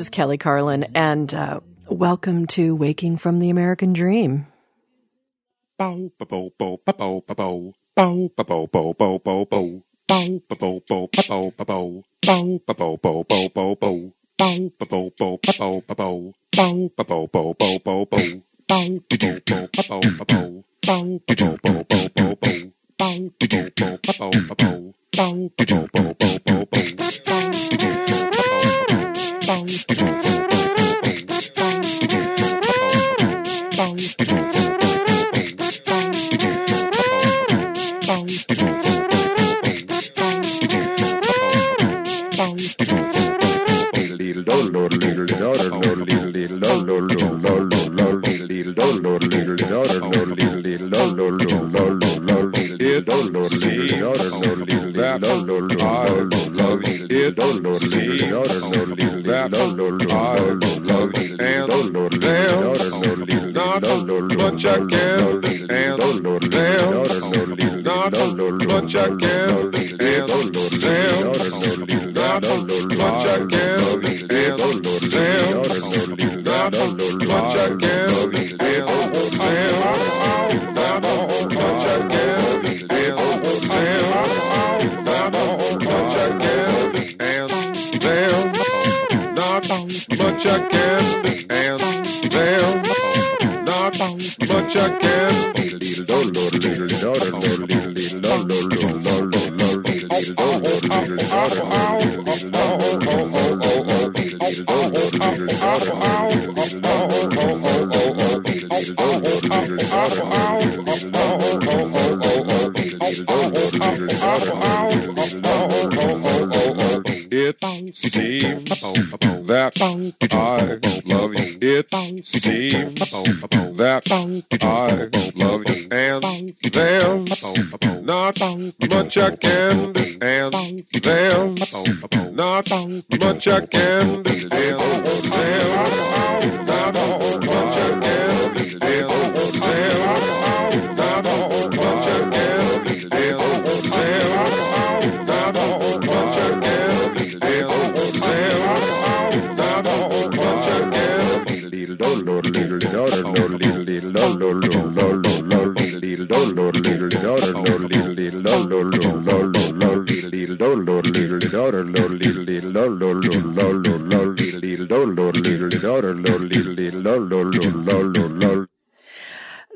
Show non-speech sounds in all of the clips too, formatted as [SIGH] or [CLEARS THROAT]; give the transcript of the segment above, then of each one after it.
Is Kelly Carlin, and uh, welcome to Waking from the American Dream. Bow, bow, bow, bow, bow. Bow, bow, bow, bow, bow, bow. Bow, bow, bow, bow, bow. Bow, bow, bow, bow, bow, bow. Bow, bow, bow, bow, bow. Bow, bow, bow, bow, bow, bow. Bow, bow, bow, bow, bow. Bow, bow, bow, bow, bow, bow. Bow, bow, bow, bow, bow. Bow, bow, bow, bow, bow, I can and damn, not much I can and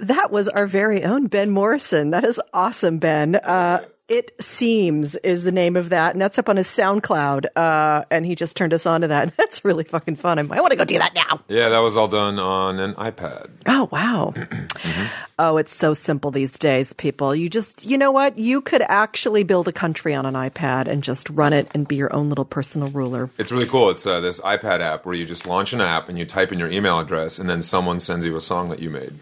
That was our very own Ben Morrison. That is awesome, Ben. Uh, it Seems is the name of that, and that's up on his SoundCloud. Uh, and he just turned us on to that. [LAUGHS] That's really fucking fun. I want to go do that now. Yeah, that was all done on an iPad. Oh, wow. [CLEARS THROAT] Oh, it's so simple these days, people. You just, you know what? You could actually build a country on an iPad and just run it and be your own little personal ruler. It's really cool. It's uh, this iPad app where you just launch an app and you type in your email address, and then someone sends you a song that you made.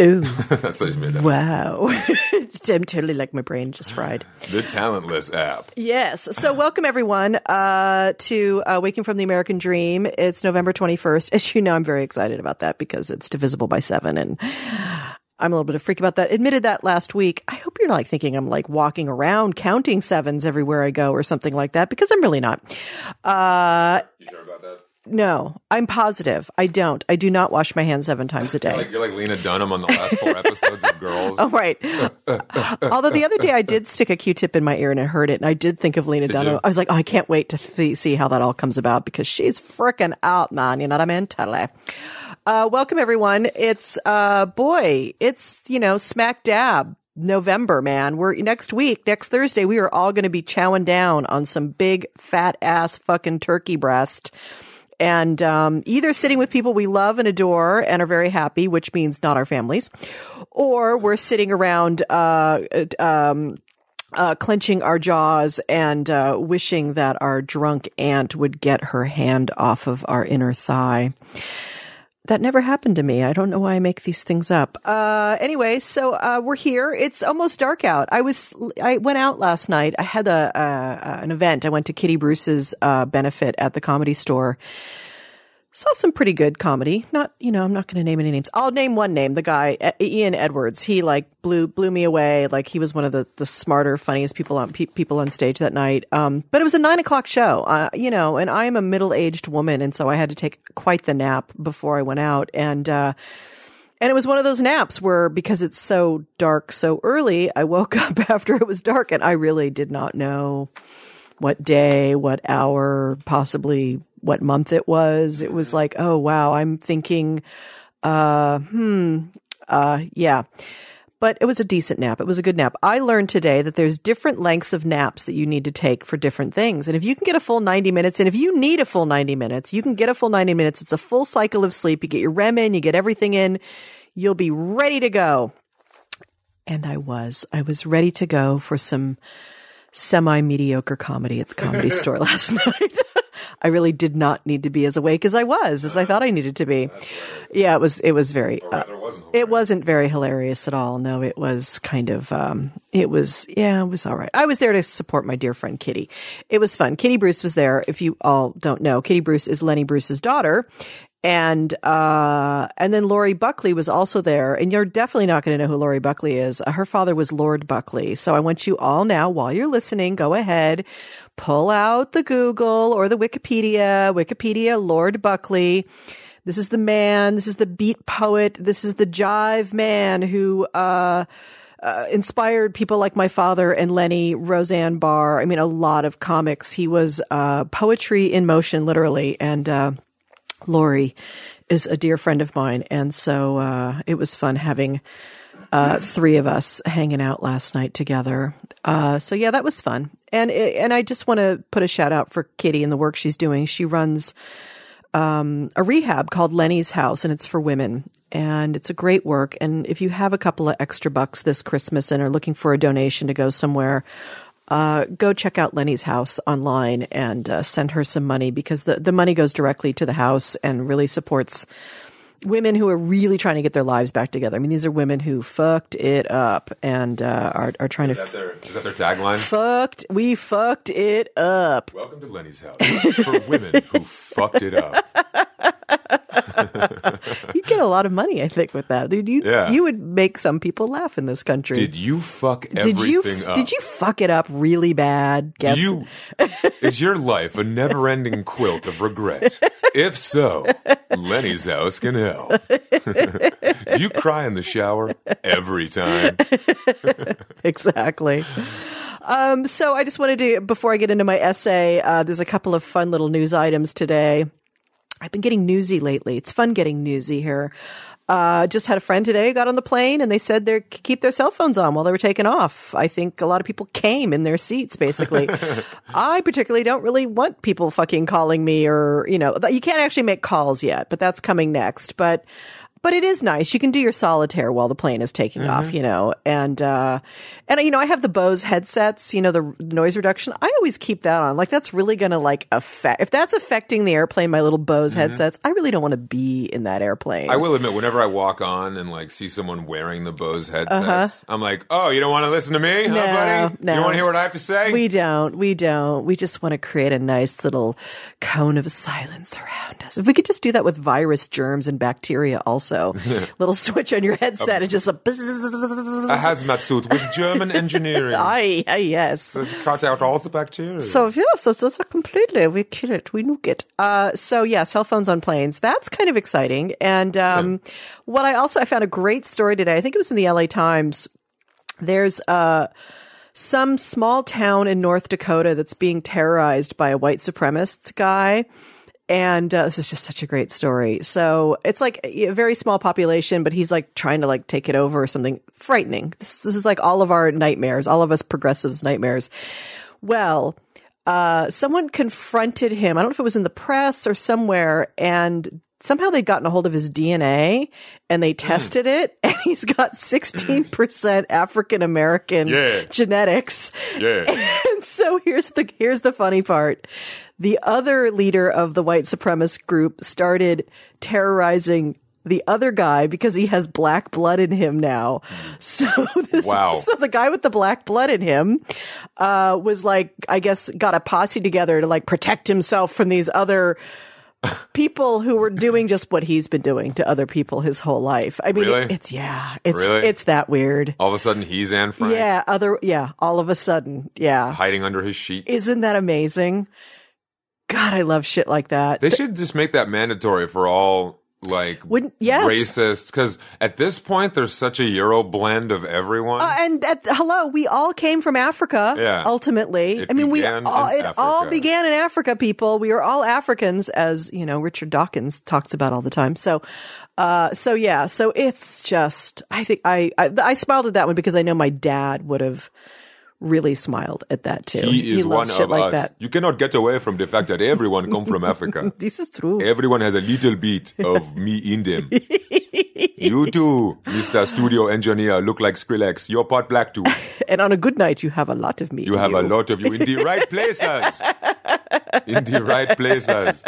Ooh, [LAUGHS] That's how you made that. wow. [LAUGHS] I'm totally like my brain just fried. The Talentless app. Yes. So, welcome everyone uh, to uh, Waking from the American Dream. It's November 21st. As you know, I'm very excited about that because it's divisible by seven. And I'm a little bit of freak about that. Admitted that last week. I hope you're not like thinking I'm like walking around counting sevens everywhere I go or something like that because I'm really not. Uh, You sure about that? No, I'm positive. I don't. I do not wash my hands seven times a day. Like you're like Lena Dunham on the last four episodes of Girls. [LAUGHS] Oh, right. Although the other day I did stick a Q-tip in my ear and I heard it, and I did think of Lena Dunham. you? I was like, oh, I can't wait to see, see how that all comes about because she's freaking out, man. You know what I mean? Totally. Uh, welcome everyone. It's uh, boy, it's you know smack dab November, man. We're next week, next Thursday. We are all going to be chowing down on some big fat ass fucking turkey breast and um, either sitting with people we love and adore and are very happy, which means not our families, or we're sitting around uh, um, uh, clenching our jaws and uh, wishing that our drunk aunt would get her hand off of our inner thigh. That never happened to me. I don't know why I make these things up. Uh, anyway, so uh, we're here. It's almost dark out. I was I went out last night. I had a, a an event. I went to Kitty Bruce's uh, benefit at the Comedy Store saw some pretty good comedy. Not, you know, I'm not going to name any names. I'll name one name. The guy Ian Edwards. He like blew blew me away. Like he was one of the the smarter, funniest people on pe- people on stage that night. Um, but it was a nine o'clock show. Uh, you know, and I am a middle aged woman, and so I had to take quite the nap before I went out. And uh, and it was one of those naps where because it's so dark so early, I woke [LAUGHS] up after it was dark, and I really did not know what day, what hour, possibly what month it was. It was like, oh wow, I'm thinking, uh, hmm, uh, yeah. But it was a decent nap. It was a good nap. I learned today that there's different lengths of naps that you need to take for different things. And if you can get a full 90 minutes, and if you need a full 90 minutes, you can get a full 90 minutes. It's a full cycle of sleep. You get your REM in, you get everything in. You'll be ready to go. And I was. I was ready to go for some semi mediocre comedy at the comedy [LAUGHS] store last night. [LAUGHS] I really did not need to be as awake as I was, as I thought I needed to be. Yeah, it was. It was very. Uh, wasn't. it wasn't very hilarious at all. No, it was kind of. Um, it was. Yeah, it was all right. I was there to support my dear friend Kitty. It was fun. Kitty Bruce was there. If you all don't know, Kitty Bruce is Lenny Bruce's daughter. And uh, and then Lori Buckley was also there, and you're definitely not going to know who Lori Buckley is. Uh, her father was Lord Buckley. So I want you all now, while you're listening, go ahead, pull out the Google or the Wikipedia. Wikipedia, Lord Buckley. This is the man. This is the beat poet. This is the jive man who uh, uh, inspired people like my father and Lenny, Roseanne Barr. I mean, a lot of comics. He was uh, poetry in motion, literally, and. Lori is a dear friend of mine, and so uh, it was fun having uh, three of us hanging out last night together. Uh, so yeah, that was fun, and and I just want to put a shout out for Kitty and the work she's doing. She runs um, a rehab called Lenny's House, and it's for women. And it's a great work. And if you have a couple of extra bucks this Christmas and are looking for a donation to go somewhere, uh, go check out Lenny's house online and uh, send her some money because the, the money goes directly to the house and really supports women who are really trying to get their lives back together. I mean, these are women who fucked it up and uh, are, are trying Is to that their is that their tagline? fucked. We fucked it up. Welcome to Lenny's house for women who fucked it up. [LAUGHS] [LAUGHS] You get a lot of money, I think, with that. Dude, you Yeah. you would make some people laugh in this country. Did you fuck Did everything you up? did you fuck it up really bad? Do Guess you [LAUGHS] is your life a never-ending quilt of regret? If so, Lenny's house can help. Do you cry in the shower every time? [LAUGHS] exactly. Um, so I just wanted to, before I get into my essay, uh, there's a couple of fun little news items today. I've been getting newsy lately. It's fun getting newsy here. Uh, just had a friend today got on the plane and they said they keep their cell phones on while they were taking off. I think a lot of people came in their seats, basically. [LAUGHS] I particularly don't really want people fucking calling me or, you know, you can't actually make calls yet, but that's coming next. But, but it is nice. You can do your solitaire while the plane is taking off, you know, and, uh, and, you know, I have the Bose headsets, you know, the noise reduction. I always keep that on. Like, that's really going to like affect, if that's affecting the airplane, my little Bose headsets, I really don't want to be in that airplane. I will admit, whenever I walk on and like see someone wearing the Bose headsets, I'm like, "Oh, you don't want to listen to me, huh, Uh-huh. No, buddy? no. You don't want to hear what I have to say?" We don't. We don't. We just want to create a nice little cone of silence around us. If we could just do that with virus, germs, and bacteria also. [LAUGHS] little switch on your headset and just a a hazmat suit with German engineering. [LAUGHS] Aye, aye, yes. Cut out all the bacteria. So yeah, so so, so completely we kill it, we nuke it. Uh, so yeah, cell phones on planes. That's kind of exciting. And um, what I also I found a great story today. I think it was in the L.A. Times. There's uh some small town in North Dakota that's being terrorized by a white supremacist guy. And uh, this is just such a great story. So it's like a very small population, but he's like trying to like take it over or something frightening. This, this is like all of our nightmares, all of us progressives' nightmares. Well, uh, someone confronted him. I don't know if it was in the press or somewhere, and somehow they'd gotten a hold of his DNA and they tested it, [LAUGHS] and he's got 16% African American Yeah. genetics. yeah. [LAUGHS] And so here's the here's the funny part. The other leader of the white supremacist group started terrorizing the other guy because he has black blood in him now. [LAUGHS] So this, Wow. so the guy with the black blood in him uh, was like, I guess, got a posse together to like protect himself from these other people who were doing just what he's been doing to other people his whole life. I mean, Really? it- it's yeah, it's Really? it's that weird. All of a sudden, he's Anne Frank Yeah, other yeah, all of a sudden, yeah. hiding under his sheet. Isn't that amazing? God, I love shit like that. They should just make that mandatory for all like Wouldn't- yes. racist because at this point there's such a Euro blend of everyone. Uh, and at, hello, we all came from Africa. Yeah. Ultimately, It I mean, we all, it all began in Africa. People, we are all Africans, as you know, Richard Dawkins talks about all the time. So, uh, so yeah, so it's just, I think I, I, I smiled at that one because I know my dad would have really smiled at that too. he is loves one shit of like us. that. You cannot get away from the fact that everyone come from Africa. [LAUGHS] This is true. Everyone has a little bit of me in them. [LAUGHS] you too, Mr. Studio Engineer, look like Skrillex. You're part black too. [LAUGHS] And on a good night, you have a lot of me. You have a lot of you in the right places. In the right places.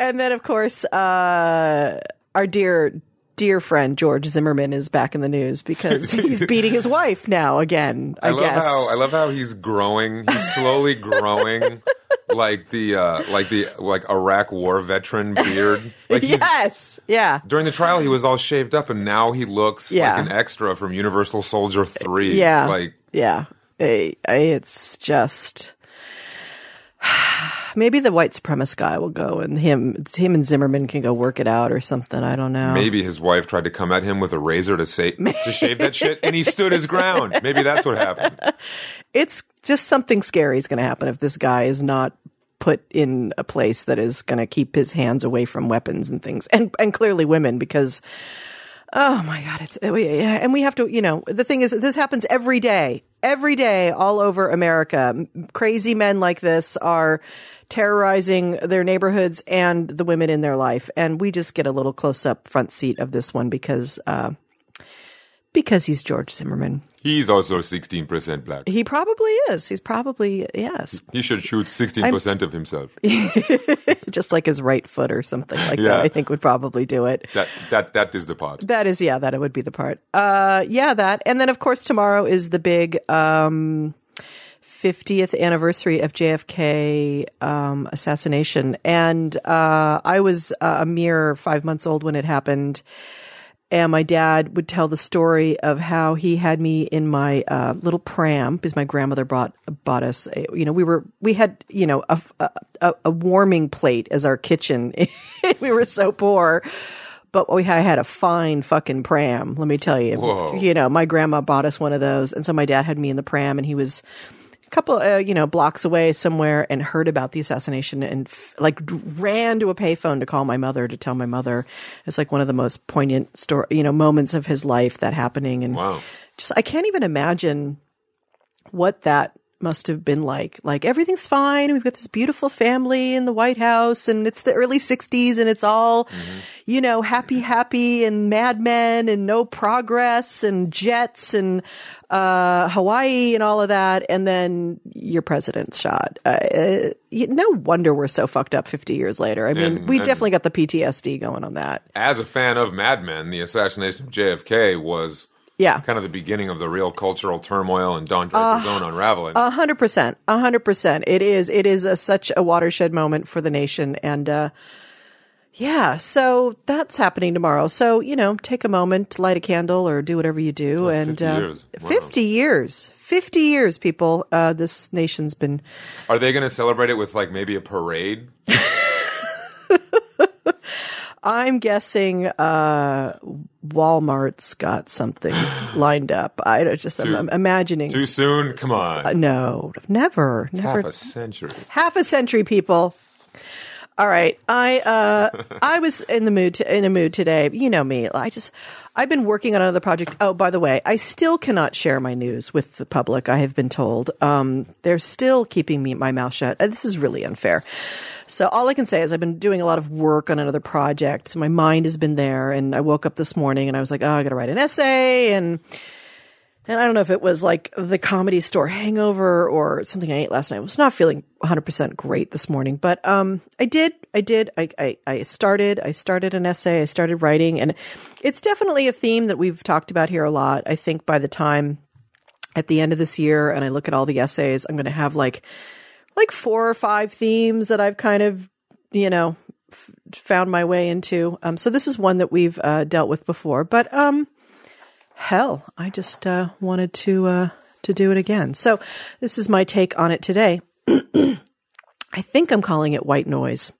And then, of course, uh, our dear, dear friend George Zimmerman is back in the news because [LAUGHS] he's beating his wife now again. I, I love guess. how I love how he's growing. He's slowly growing [LAUGHS] like the uh like the like Iraq war veteran beard. Like yes, yeah, during the trial he was all shaved up and now he looks Yeah. like an extra from Universal Soldier 3. yeah, Like yeah. It's just [SIGHS] maybe the white supremacist guy will go and him, it's him and Zimmerman can go work it out or something. I don't know. maybe his wife tried to come at him with a razor to say to shave that shit and he stood his ground. Maybe that's what happened. [LAUGHS] it's just something scary is going to happen if this guy is not put in a place that is going to keep his hands away from weapons and things and and clearly women because oh my god it's oh, and we have to you know the thing is this happens every day every day all over america. Crazy men like this are terrorizing their neighborhoods and the women in their life. And we just get a little close up front seat of this one because uh because he's george zimmerman He's also 16% black. he probably is. He's probably yes, He should shoot 16% of himself. [LAUGHS] just like his right foot or something like Yeah. that. I think would probably do it. That that that is the part. That is, yeah, that would be the part. Uh, yeah, that, and then of course tomorrow is the big um, 50th anniversary of JFK um, assassination, and uh, I was uh, a mere five months old when it happened. And my dad would tell the story of how he had me in my uh, little pram because my grandmother brought bought us. A, you know, we were we had you know a, a, a warming plate as our kitchen. [LAUGHS] we were so poor, but we had, had a fine fucking pram. Let me tell you. Whoa. You know, my grandma bought us one of those, and so my dad had me in the pram, and he was couple uh, you know blocks away somewhere and heard about the assassination and f- like ran to a payphone to call my mother to tell my mother it's like one of the most poignant story you know moments of his life that happening and Wow. just i can't even imagine what that must have been like like everything's fine. We've got this beautiful family in the white house and it's the early 60s and it's all you know happy happy and mad men and no progress and jets and uh hawaii and all of that. And then your president's shot. Uh, uh, you- no wonder we're so fucked up 50 years later. I mean And- we and- definitely got the ptsd going on that. As a fan of Mad Men, the assassination of JFK was yeah kind of the beginning of the real cultural turmoil and Don Draper's own unraveling. A hundred percent, a hundred percent. It is. It is a, such a watershed moment for the nation, and uh, yeah. So that's happening tomorrow. So you know, take a moment, light a candle, or do whatever you do. and 50 uh, years. Wow. fifty years, fifty years, people. Uh, this nation's been. Are they going to celebrate it with like maybe a parade? [LAUGHS] I'm guessing uh, Walmart's got something [GASPS] lined up. I just. I'm, I'm imagining. Too soon? Come on. Uh, no, never, never. Half a century. half a century people all right i uh i was in the mood to, in a mood today you know me i just i've been working on another project oh by the way i still cannot share my news with the public i have been told um they're still keeping me my mouth shut Uh, this is really unfair so all i can say is i've been doing a lot of work on another project so my mind has been there and i woke up this morning and i was like oh i gotta write an essay and and I don't know if it was like the comedy store hangover or something I ate last night. I was not feeling 100% great this morning, but um, I did, I did, I, I, I started, I started an essay, I started writing, and it's definitely a theme that we've talked about here a lot. I think by the time at the end of this year and I look at all the essays, I'm going to have like like four or five themes that I've kind of, you know, f- found my way into. Um, so this is one that we've uh, dealt with before, but um, hell, I just uh, wanted to uh, to do it again. So this is my take on it today. [CLEARS THROAT] I think I'm calling it white noise.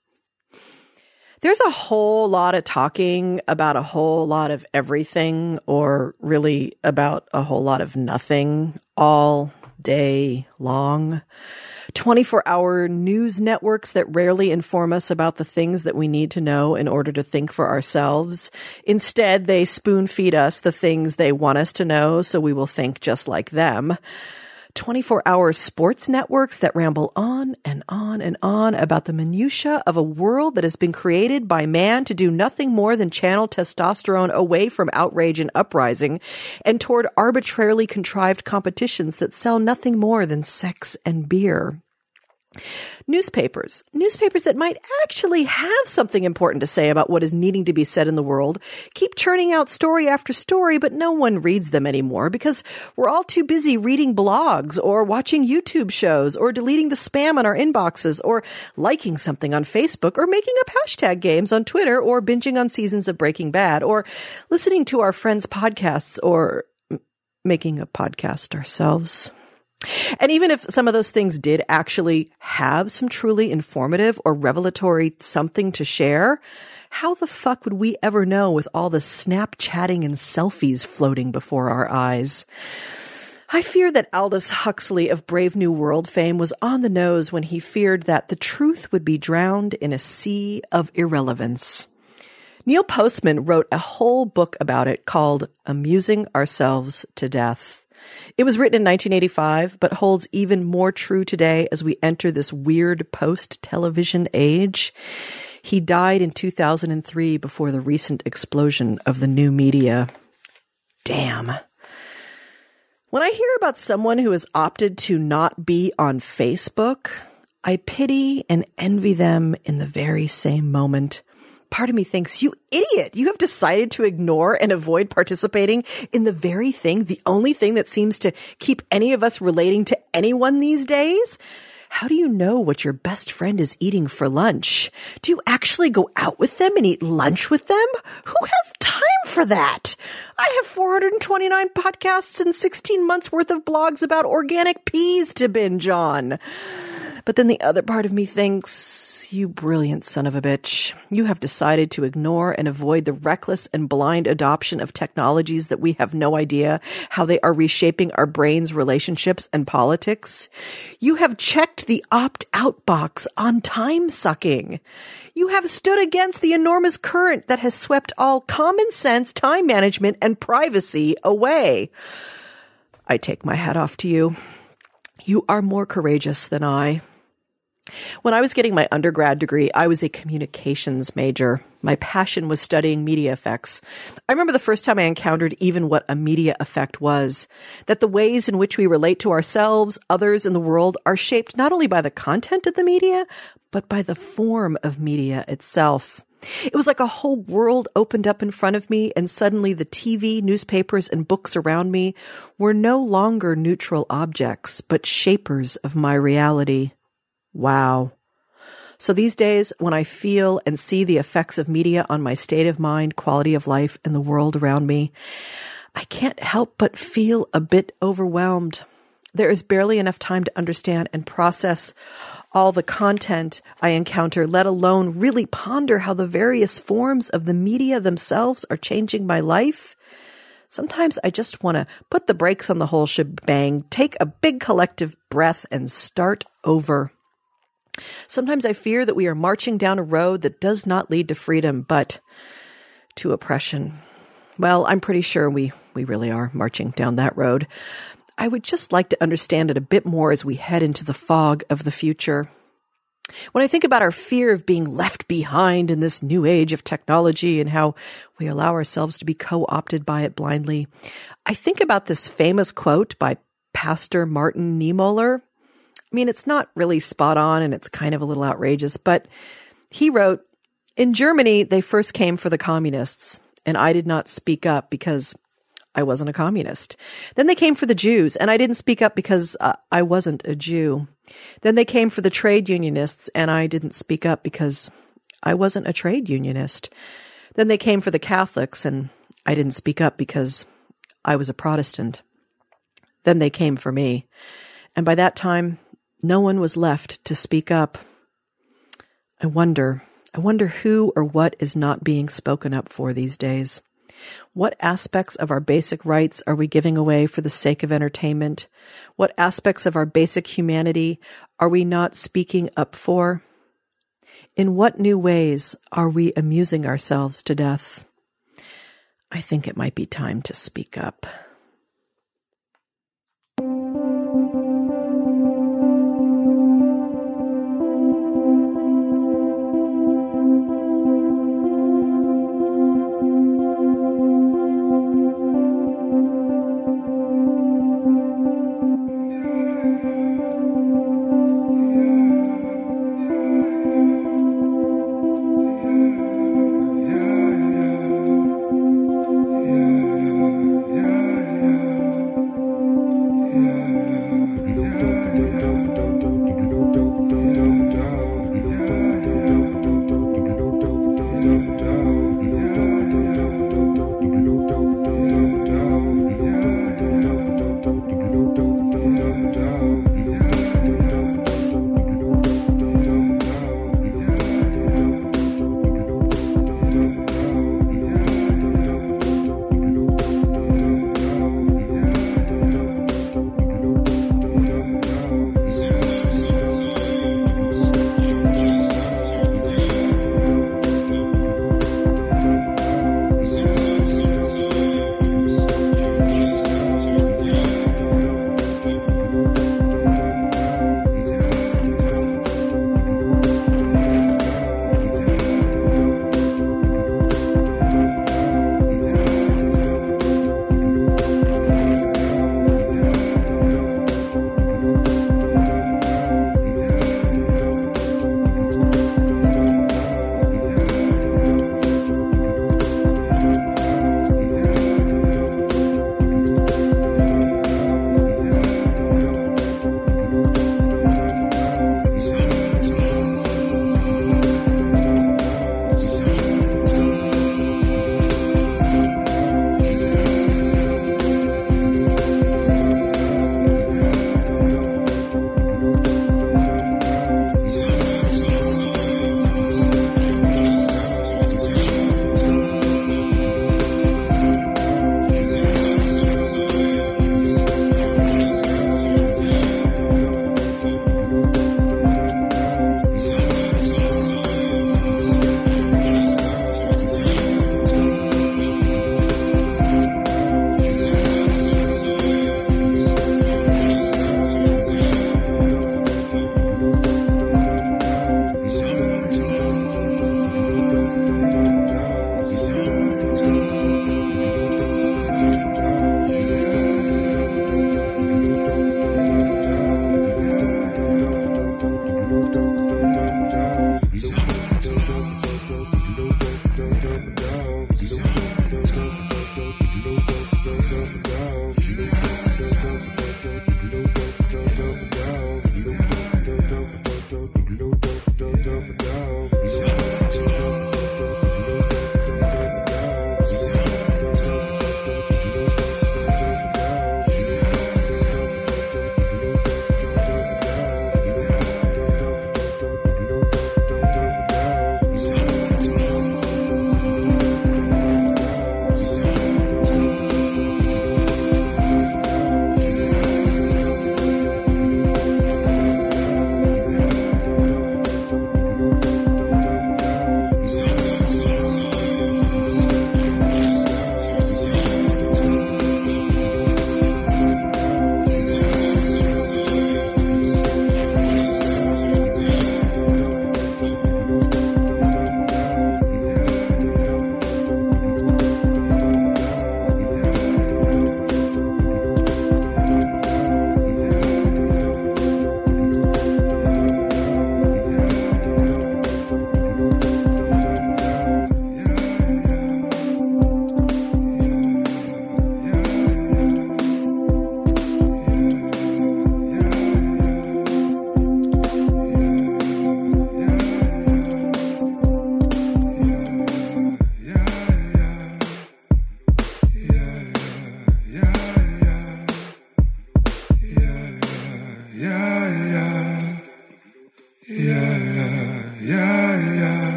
There's a whole lot of talking about a whole lot of everything, or really about a whole lot of nothing all day long. 24 hour news networks that rarely inform us about the things that we need to know in order to think for ourselves. Instead, they spoon feed us the things they want us to know so we will think just like them. 24 hour sports networks that ramble on and on and on about the minutiae of a world that has been created by man to do nothing more than channel testosterone away from outrage and uprising and toward arbitrarily contrived competitions that sell nothing more than sex and beer. Newspapers, newspapers that might actually have something important to say about what is needing to be said in the world, keep churning out story after story, but no one reads them anymore because we're all too busy reading blogs or watching YouTube shows or deleting the spam in our inboxes or liking something on Facebook or making up hashtag games on Twitter or binging on seasons of Breaking Bad or listening to our friends' podcasts or making a podcast ourselves. And even if some of those things did actually have some truly informative or revelatory something to share, how the fuck would we ever know with all the Snapchatting and selfies floating before our eyes? I fear that Aldous Huxley of Brave New World fame was on the nose when he feared that the truth would be drowned in a sea of irrelevance. Neil Postman wrote a whole book about it called Amusing Ourselves to Death. It was written in 1985, but holds even more true today as we enter this weird post television age. He died in 2003 before the recent explosion of the new media. Damn. When I hear about someone who has opted to not be on Facebook, I pity and envy them in the very same moment part of me thinks, you idiot, you have decided to ignore and avoid participating in the very thing, the only thing that seems to keep any of us relating to anyone these days. How do you know what your best friend is eating for lunch? Do you actually go out with them and eat lunch with them? Who has time for that? I have 429 podcasts and 16 months worth of blogs about organic peas to binge on. But then the other part of me thinks, you brilliant son of a bitch. You have decided to ignore and avoid the reckless and blind adoption of technologies that we have no idea how they are reshaping our brains, relationships, and politics. You have checked the opt out box on time sucking. You have stood against the enormous current that has swept all common sense, time management, and privacy away. I take my hat off to you. You are more courageous than I. When I was getting my undergrad degree, I was a communications major. My passion was studying media effects. I remember the first time I encountered even what a media effect was. That the ways in which we relate to ourselves, others, and the world are shaped not only by the content of the media, but by the form of media itself. It was like a whole world opened up in front of me, and suddenly the TV, newspapers, and books around me were no longer neutral objects, but shapers of my reality. Wow. So these days, when I feel and see the effects of media on my state of mind, quality of life, and the world around me, I can't help but feel a bit overwhelmed. There is barely enough time to understand and process all the content I encounter, let alone really ponder how the various forms of the media themselves are changing my life. Sometimes I just want to put the brakes on the whole shebang, take a big collective breath, and start over. Sometimes I fear that we are marching down a road that does not lead to freedom, but to oppression. Well, I'm pretty sure we, we really are marching down that road. I would just like to understand it a bit more as we head into the fog of the future. When I think about our fear of being left behind in this new age of technology and how we allow ourselves to be co opted by it blindly, I think about this famous quote by Pastor Martin Niemöller. I mean, it's not really spot on and it's kind of a little outrageous, but he wrote, in Germany, they first came for the communists and I did not speak up because I wasn't a communist. Then they came for the Jews, and I didn't speak up because uh, I wasn't a Jew. Then they came for the trade unionists, and I didn't speak up because I wasn't a trade unionist. Then they came for the Catholics, and I didn't speak up because I was a Protestant. Then they came for me. And by that time, no one was left to speak up. I wonder, I wonder who or what is not being spoken up for these days. What aspects of our basic rights are we giving away for the sake of entertainment? What aspects of our basic humanity are we not speaking up for? In what new ways are we amusing ourselves to death? I think it might be time to speak up.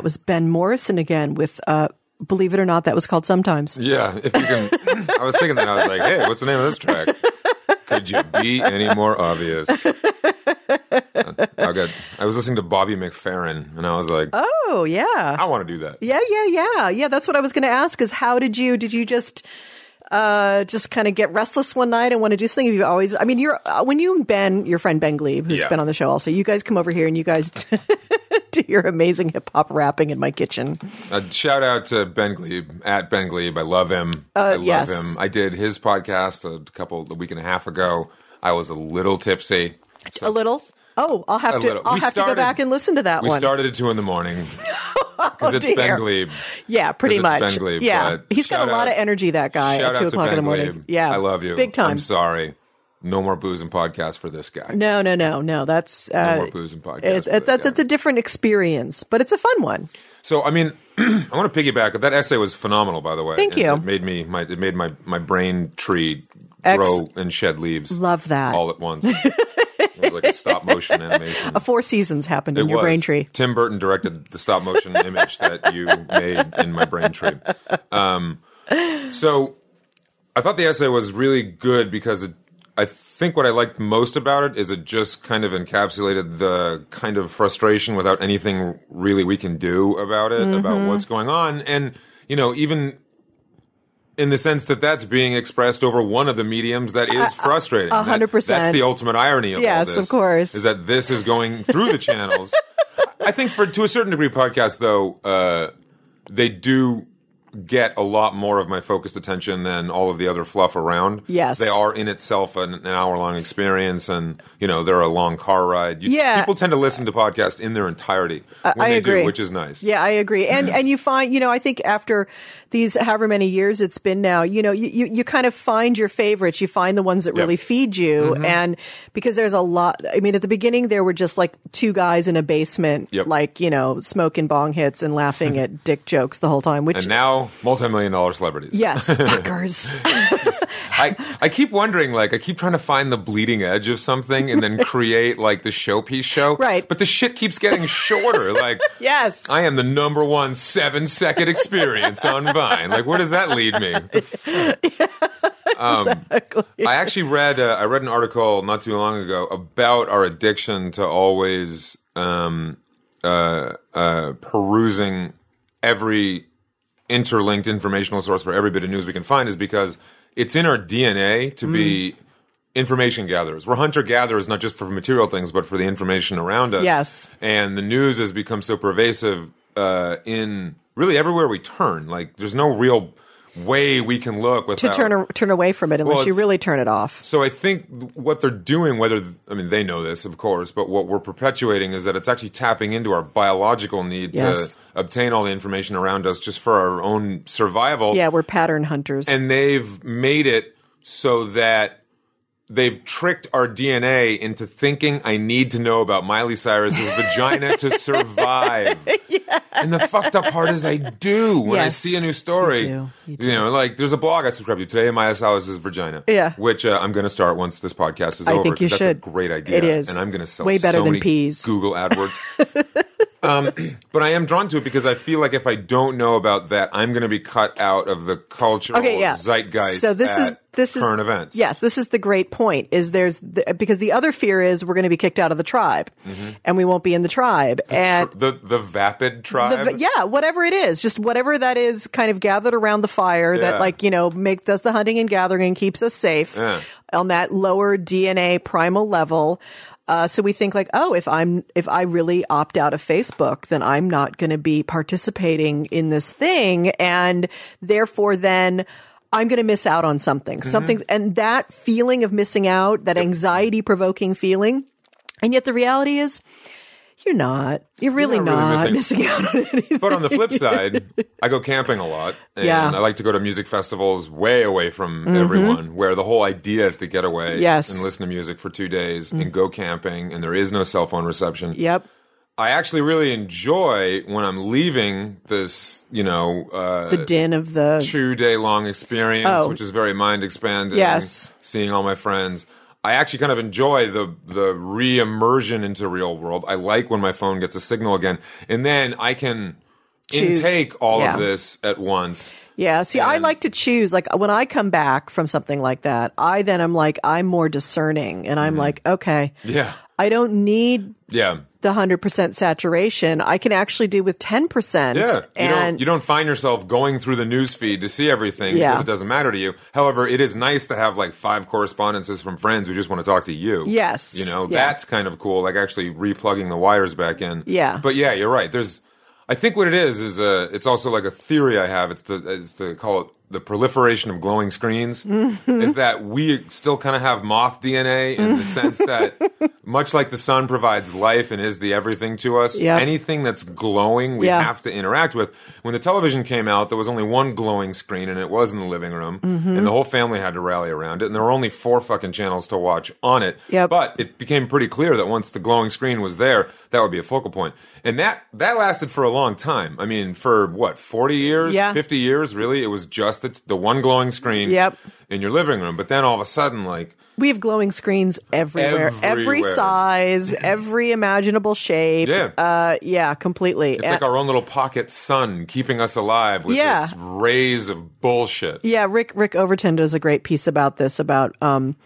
That was Ben Morrison again with, uh, believe it or not, that was called Sometimes. Yeah, if you can. I was thinking that. I was like, hey, what's the name of this track? Could you be any more obvious? I got. I was listening to Bobby McFerrin, and I was like, Oh, yeah. I want to do that. Yeah, yeah, yeah. Yeah, that's what I was going to ask is how did you, did you just, uh, just kind of get restless one night and want to do something? Have you always, I mean, you're, uh, when you and Ben, your friend Ben Gleib, who's Yeah. been on the show also, you guys come over here and you guys [LAUGHS] [LAUGHS] do your amazing hip hop rapping in my kitchen. Uh, shout out to Ben Gleib at Ben Gleib. I love him. I love yes. him. I did his podcast a couple a week and a half ago. I was a little tipsy. So A little? Oh, I'll have A to, little. I'll We have to go back and listen to that we one. We started at two in the morning [LAUGHS] because it's dear. Ben Gleib. yeah, pretty much. Ben Gleib, yeah. He's got a lot out- of energy, that guy, at two o'clock in the morning. Gleib. Yeah. I love you. Big time. I'm sorry. No more booze and podcasts for this guy. No, no, no, no. That's, uh, No more booze and podcasts. it, it's, it's, it's a different experience, but it's a fun one. So I mean, [CLEARS THROAT] I want to piggyback. That essay was phenomenal, by the way. Thank And you. It made me my it made my my brain tree Ex- grow and shed leaves. Love that. all at once. it was like a stop motion [LAUGHS] animation. A four seasons happened in your was. brain tree. Tim Burton directed the stop motion image that you made in my brain tree. Um, so I thought the essay was really good because it, I think what I liked most about it is it just kind of encapsulated the kind of frustration without anything really we can do about it, Mm-hmm. about what's going on. And, you know, even in the sense that that's being expressed over one of the mediums that is frustrating. a hundred percent. That's the ultimate irony of Yes, all of course. Is that this is going through the channels. [LAUGHS] I think for to a certain degree, podcasts though uh, they do get a lot more of my focused attention than all of the other fluff around. Yes. they are in itself an, an hour long experience, and you know they're a long car ride. You, Yeah. people tend to listen to podcasts in their entirety when I they agree. do, which is nice. Yeah, I agree. And [CLEARS THROAT] and you find, you know, I think after these however many years it's been now, you know, you, you, you kind of find your favorites. You find the ones that really feed you. Mm-hmm. And because there's a lot, I mean, at the beginning there were just like two guys in a basement, Yep. like, you know, smoking bong hits and laughing [LAUGHS] at dick jokes the whole time, which, And now, multi-million dollar celebrities. yes, [LAUGHS] fuckers. I, I keep wondering, like, I keep trying to find the bleeding edge of something and then create, like, the showpiece show. Right. But the shit keeps getting shorter. Like, [LAUGHS] yes. I am the number one seven second experience on Vine. Like, where does that lead me? [LAUGHS] Um, I actually read uh, I read an article not too long ago about our addiction to always um, uh, uh, perusing every interlinked informational source for every bit of news we can find is because it's in our DNA to be information gatherers. We're hunter gatherers, not just for material things, but for the information around us. Yes. And the news has become so pervasive uh, in really everywhere we turn. Like, there's no real way we can look to turn, a- turn away from it unless Well, you really turn it off. so I think what they're doing, whether I mean they know this, of course, but what we're perpetuating is that it's actually tapping into our biological need Yes. to obtain all the information around us just for our own survival. Yeah, we're pattern hunters. and they've made it so that they've tricked our DNA into thinking I need to know about Miley Cyrus's [LAUGHS] vagina to survive. [LAUGHS] Yeah. And the fucked up part is I do when I see a new story. you do. You do. you, know, like there's a blog I subscribe to today, Miley Cyrus's vagina. Yeah. Which uh, I'm going to start once this podcast is I over. think you should. That's a great idea. It is. And I'm going to sell Way better so than peas. Google AdWords. [LAUGHS] um, but I am drawn to it because I feel like if I don't know about that, I'm going to be cut out of the cultural Okay, yeah. zeitgeist. So this is this is current events. Yes, this is the great point. Is there's the, because the other fear is we're going to be kicked out of the tribe, and we won't be in the tribe, and Tr- the the vapid tribe. the, yeah, whatever it is, just whatever that is, kind of gathered around the fire Yeah. that, like you know, makes does the hunting and gathering and keeps us safe Yeah. on that lower DNA primal level. Uh, so we think like, oh, if I'm if I really opt out of Facebook, then I'm not going to be participating in this thing, and therefore then. I'm going to miss out on something. Mm-hmm. Something, and that feeling of missing out, that anxiety provoking feeling. And yet the reality is, you're not. You're really not really not, missing- missing out on [LAUGHS] anything. But on the flip side, I go camping a lot, and Yeah. Mm-hmm. I like to go to music festivals way away from everyone, where the whole idea is to get away Yes. And listen to music for two days and go camping, and there is no cell phone reception. Yep. I actually really enjoy when I'm leaving this, you know, uh, The din of the two day long experience, Oh. which is very mind expanding. Yes. Seeing all my friends. I actually kind of enjoy the the re-immersion into real world. I like when my phone gets a signal again, and then I can Choose. intake all Yeah. of this at once. Yeah. See, I like to choose. Like when I come back from something like that, I then am like, I'm more discerning and Mm-hmm. I'm like, okay, Yeah, I don't need yeah, the 100% saturation. I can actually do with 10%. yeah. You And don't you don't find yourself going through the news feed to see everything Yeah. because it doesn't matter to you. However, it is nice to have like five correspondences from friends who just want to talk to you. Yes. You know, Yeah. that's kind of cool. Like actually replugging the wires back in. Yeah. But yeah, you're right. There's, I think what it is is uh it's also like a theory I have. It's to it's to call it the proliferation of glowing screens. Mm-hmm. Is that we still kind of have moth DNA in the sense that [LAUGHS] much like the sun provides life and is the everything to us. Yep. Anything that's glowing, we Yeah. have to interact with. When the television came out, there was only one glowing screen, and it was in the living room, Mm-hmm. and the whole family had to rally around it. And there were only four fucking channels to watch on it. Yep. But it became pretty clear that once the glowing screen was there, that would be a focal point. And that that lasted for a long time. I mean, for what, 40 years, Yeah. 50 years, really? It was just the, the one glowing screen Yep. in your living room. But then all of a sudden, like, we have glowing screens everywhere, every size, every imaginable shape. Yeah. Uh, yeah, completely. it's like our own little pocket sun keeping us alive with Yeah. its rays of bullshit. Yeah, Rick Rick Overton does a great piece about this about um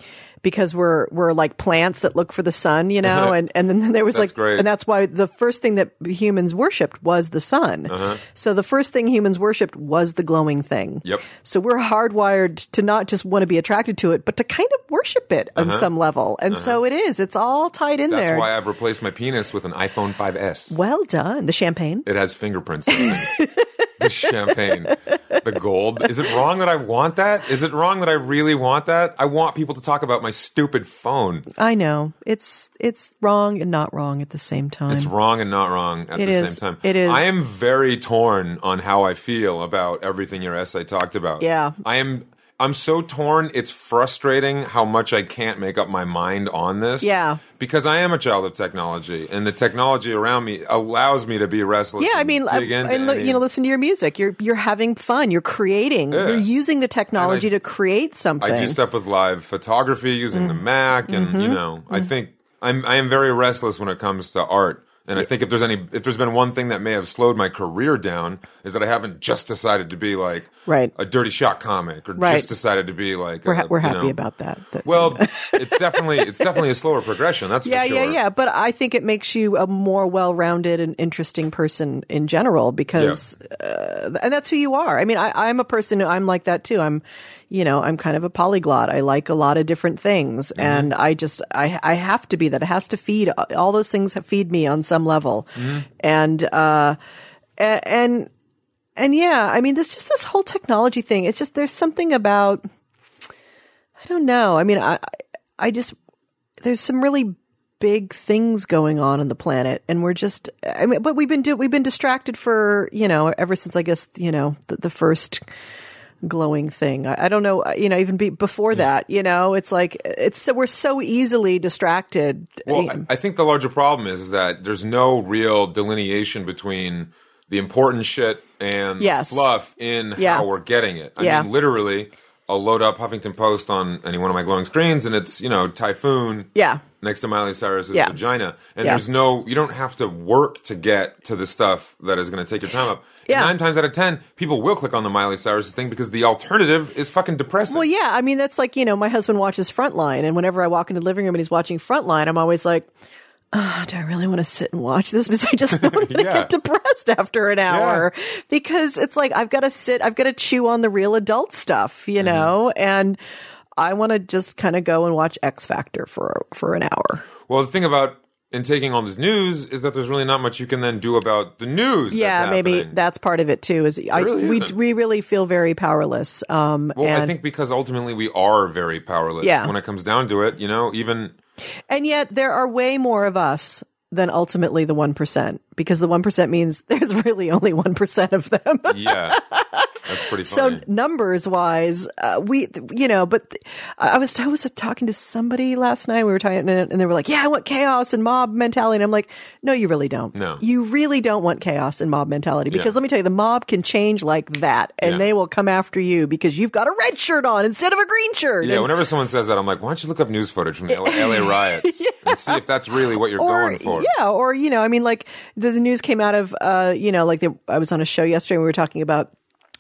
because we're we're like plants that look for the sun, you know, and and then there was That's like great. and that's why the first thing that humans worshipped was the sun. Uh-huh. So the first thing humans worshipped was the glowing thing. Yep. So we're hardwired to not just want to be attracted to it, but to kind of worship it on some level. And so it is. It's all tied in Uh-huh. That's there. why I've replaced my penis with an iPhone 5S. well done. The champagne. It has fingerprints. [LAUGHS] the [LAUGHS] champagne, the gold. Is it wrong that I want that? Is it wrong that I really want that? I want people to talk about my stupid phone. I know. It's it's wrong and not wrong at the same time. It's wrong and not wrong at It the is. same time. It is. I am very torn on how I feel about everything your essay talked about. Yeah. I am. I'm so torn. It's frustrating how much I can't make up my mind on this. Yeah. Because I am a child of technology, and the technology around me allows me to be restless. Yeah, I mean, I, into and you know, listen to your music. You're you're having fun. You're creating. Yeah. You're using the technology I- to create something. I do stuff with live photography using Mm. the Mac, and Mm-hmm. you know, I think I'm I am very restless when it comes to art. And I think if there's any, if there's been one thing that may have slowed my career down, is that I haven't just decided to be like Right. a dirty shot comic, or Right. just decided to be like we're a, we're happy know- about that. That- Well, [LAUGHS] it's definitely it's definitely a slower progression. That's yeah, for sure. yeah, yeah. Yeah. But I think it makes you a more well-rounded and interesting person in general because, uh, and that's who you are. I mean, I, I'm a person who I'm like that too. I'm, you know, I'm kind of a polyglot. I like a lot of different things, Mm-hmm. and I just I I have to be that. It has to feed all those things. Feed me on some level, Mm-hmm. and uh, and and yeah, I mean, there's just this whole technology thing. It's just there's something about I don't know. I mean, I I- just there's some really big things going on on the planet and we're just I mean but we've been do, we've been distracted for, you know, ever since I guess, you know, the, the first glowing thing. I, I don't know, uh, you know, even be, before that, you know, it's like it's so we're so easily distracted. Well, I, I think the larger problem is, is that there's no real delineation between the important shit and Yes. fluff in Yeah. how we're getting it. I Yeah. mean, literally, I'll load up Huffington Post on any one of my glowing screens, and it's you know typhoon. Yeah. Next to Miley Cyrus's Yeah. vagina, and Yeah. there's no, you don't have to work to get to the stuff that is going to take your time up. [LAUGHS] Yeah. Nine times out of ten, people will click on the Miley Cyrus thing because the alternative is fucking depressing. Well, yeah, I mean that's like you know my husband watches Frontline, and whenever I walk into the living room and he's watching Frontline, I'm always like, oh, do I really want to sit and watch this? [LAUGHS] Because I just don't want [LAUGHS] to Yeah. get depressed after an hour because it's like I've got to sit, I've got to chew on the real adult stuff, you mm-hmm. know, and I want to just kind of go and watch X Factor for for an hour. Well, the thing about in taking all this news is that there's really not much you can then do about the news. Yeah, that's maybe that's part of it too. Is I, really we we really feel very powerless. Um, Well, and I think because ultimately we are very powerless. Yeah. When it comes down to it, you know, even And yet there are way more of us than ultimately the 1% because the 1% means [LAUGHS] there's really only 1% of them. yeah, That's pretty funny. So numbers wise, uh, we, you know, but th- I was, I was talking to somebody last night. We were talking and they were like, yeah, I want chaos and mob mentality. And I'm like, no, you really don't. No. You really don't want chaos and mob mentality because Yeah. let me tell you, the mob can change like that and Yeah. they will come after you because you've got a red shirt on instead of a green shirt. yeah, And- whenever someone says that, I'm like, why don't you look up news footage from the LA, LA [LAUGHS] riots and see if that's really what you're or going for? yeah, or you know, I mean, like the, the news came out of, uh, you know, like the, I was on a show yesterday. and We were talking about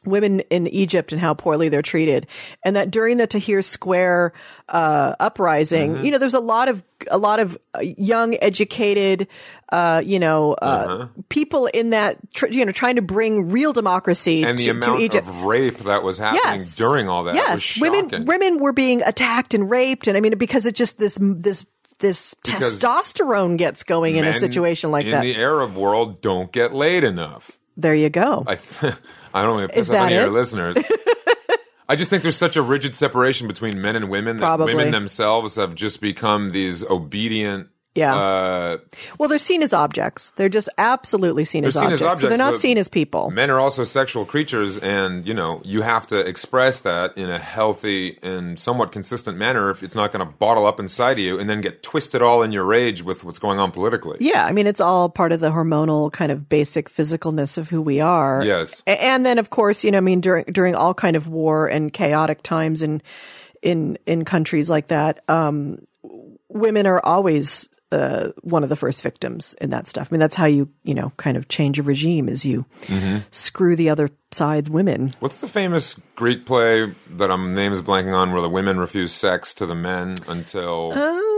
women in Egypt and how poorly they're treated, and that during the Tahrir Square uh, uprising, Mm-hmm. you know, there's a lot of a lot of uh, young, educated, uh, you know, uh, Uh-huh. people in that, tr- you know, trying to bring real democracy And the to, to amount Egypt. of rape that was happening Yes. during all that. Yes, women women were being attacked and raped, and I mean because it just this this this Because testosterone gets going in a situation like in that. the Arab world don't get laid enough. There you go. I th- [LAUGHS] I don't want to Is piss off any of your listeners. [LAUGHS] I just think there's such a rigid separation between men and women that Probably. women themselves have just become these obedient. Yeah. Uh, well, they're seen as objects. They're just absolutely seen, as, seen objects. as So they're not seen as people. men are also sexual creatures, and you know you have to express that in a healthy and somewhat consistent manner. If it's not going to bottle up inside of you and then get twisted all in your rage with what's going on politically. Yeah, I mean it's all part of the hormonal kind of basic physicalness of who we are. Yes. And then of course, you know, I mean during during all kind of war and chaotic times in in in countries like that, um, women are always uh, one of the first victims in that stuff. I mean, that's how you you know kind of change a regime is you Mm-hmm. screw the other side's women. What's the famous Greek play that I'm names blanking on, where the women refuse sex to the men until Oh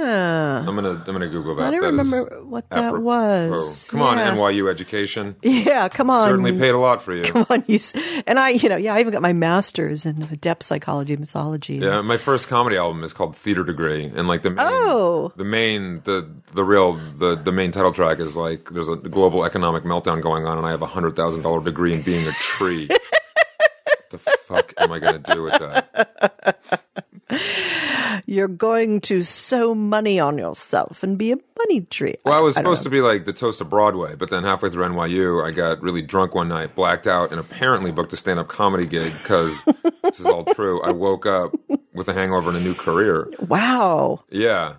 yeah. I'm gonna I'm gonna Google that. I don't That remember what that apropos. was. Oh, come on, NYU education Yeah, come on. certainly paid a lot for you. Come on, you and I, you know, yeah, I even got my master's in depth psychology, mythology. Yeah, my first comedy album is called Theater Degree, and like the main, Oh. the main, the the real, the the main title track is like there's a global economic meltdown going on, and I have a hundred thousand dollar degree in being a tree. [LAUGHS] what the fuck am I gonna do with that? You're going to sow money on yourself and be a money tree. Well, I was don't supposed know. to be like the toast of Broadway, but then halfway through NYU, I got really drunk one night, blacked out, and apparently booked a stand up comedy gig because [LAUGHS] this is all true. I woke up with a hangover and a new career. Wow. Yeah.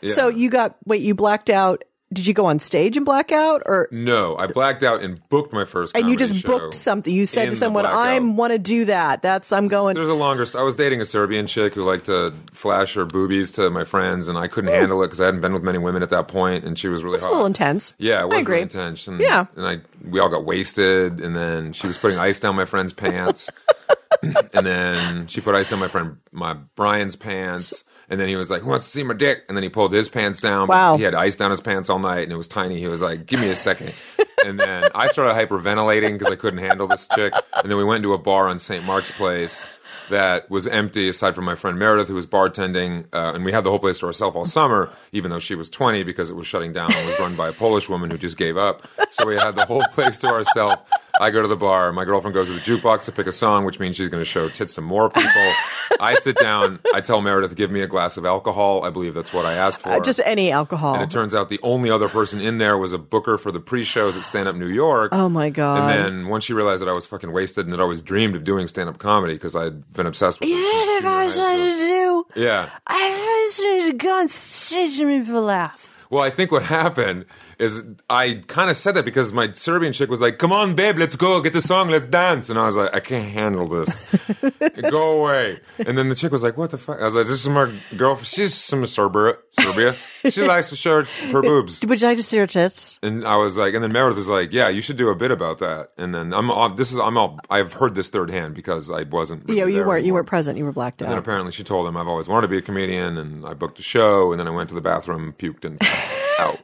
yeah. So you got wait, you blacked out. Did you go on stage and black out, or No, I blacked out and booked my first. and you just booked something? You said to someone, blackout. "I want to do that." That's I'm going. There's a longer. St- I was dating a Serbian chick who liked to flash her boobies to my friends, and I couldn't hmm. handle it because I hadn't been with many women at that point, and she was really It's a little intense. Yeah, it was I agree. really intense. And, Yeah. and I we all got wasted, and then she was putting ice down my friend's pants, [LAUGHS] and then she put ice down my friend my Brian's pants. And then he was like, "Who wants to see my dick?" And then he pulled his pants down. Wow. He had ice down his pants all night, and it was tiny. He was like, "Give me a second. [LAUGHS] And then I started hyperventilating because I couldn't handle this chick. And then we went to a bar on St. Mark's Place that was empty, aside from my friend Meredith, who was bartending. Uh, and we had the whole place to ourselves all summer, even though she was 20 because it was shutting down and was run by a Polish woman who just gave up. So we had the whole place to ourselves. I go to the bar. My girlfriend goes to the jukebox to pick a song, which means she's going to show tits to more people. I sit down. I tell Meredith, give me a glass of alcohol. I believe that's what I asked for. Uh, just any alcohol. and it turns out the only other person in there was a booker for the pre-shows at Stand Up New York. oh my god! And then once she realized that I was fucking wasted and had always dreamed of doing stand-up comedy because I'd been obsessed with it. you know what I was trying to do? Yeah. I was trying to go on stage and make people laugh. Well, I think what happened is I kind of said that because my Serbian chick was like, "Come on, babe, let's go get the song, let's dance," and I was like, "I can't handle this. [LAUGHS] go away." And then the chick was like, "What the fuck?" I was like, "This is my girlfriend. She's from Serbia. Serbia. She [LAUGHS] likes to show her boobs." Would you like to see her tits? And I was like, and then Meredith was like, "Yeah, you should do a bit about that." And then I'm, all, this is, I'm all, I've heard this third hand because I wasn't. Really Yeah, you weren't. You weren't present. You were blacked out. And then apparently she told him I've always wanted to be a comedian, and I booked a show, and then I went to the bathroom, puked, and [LAUGHS] out,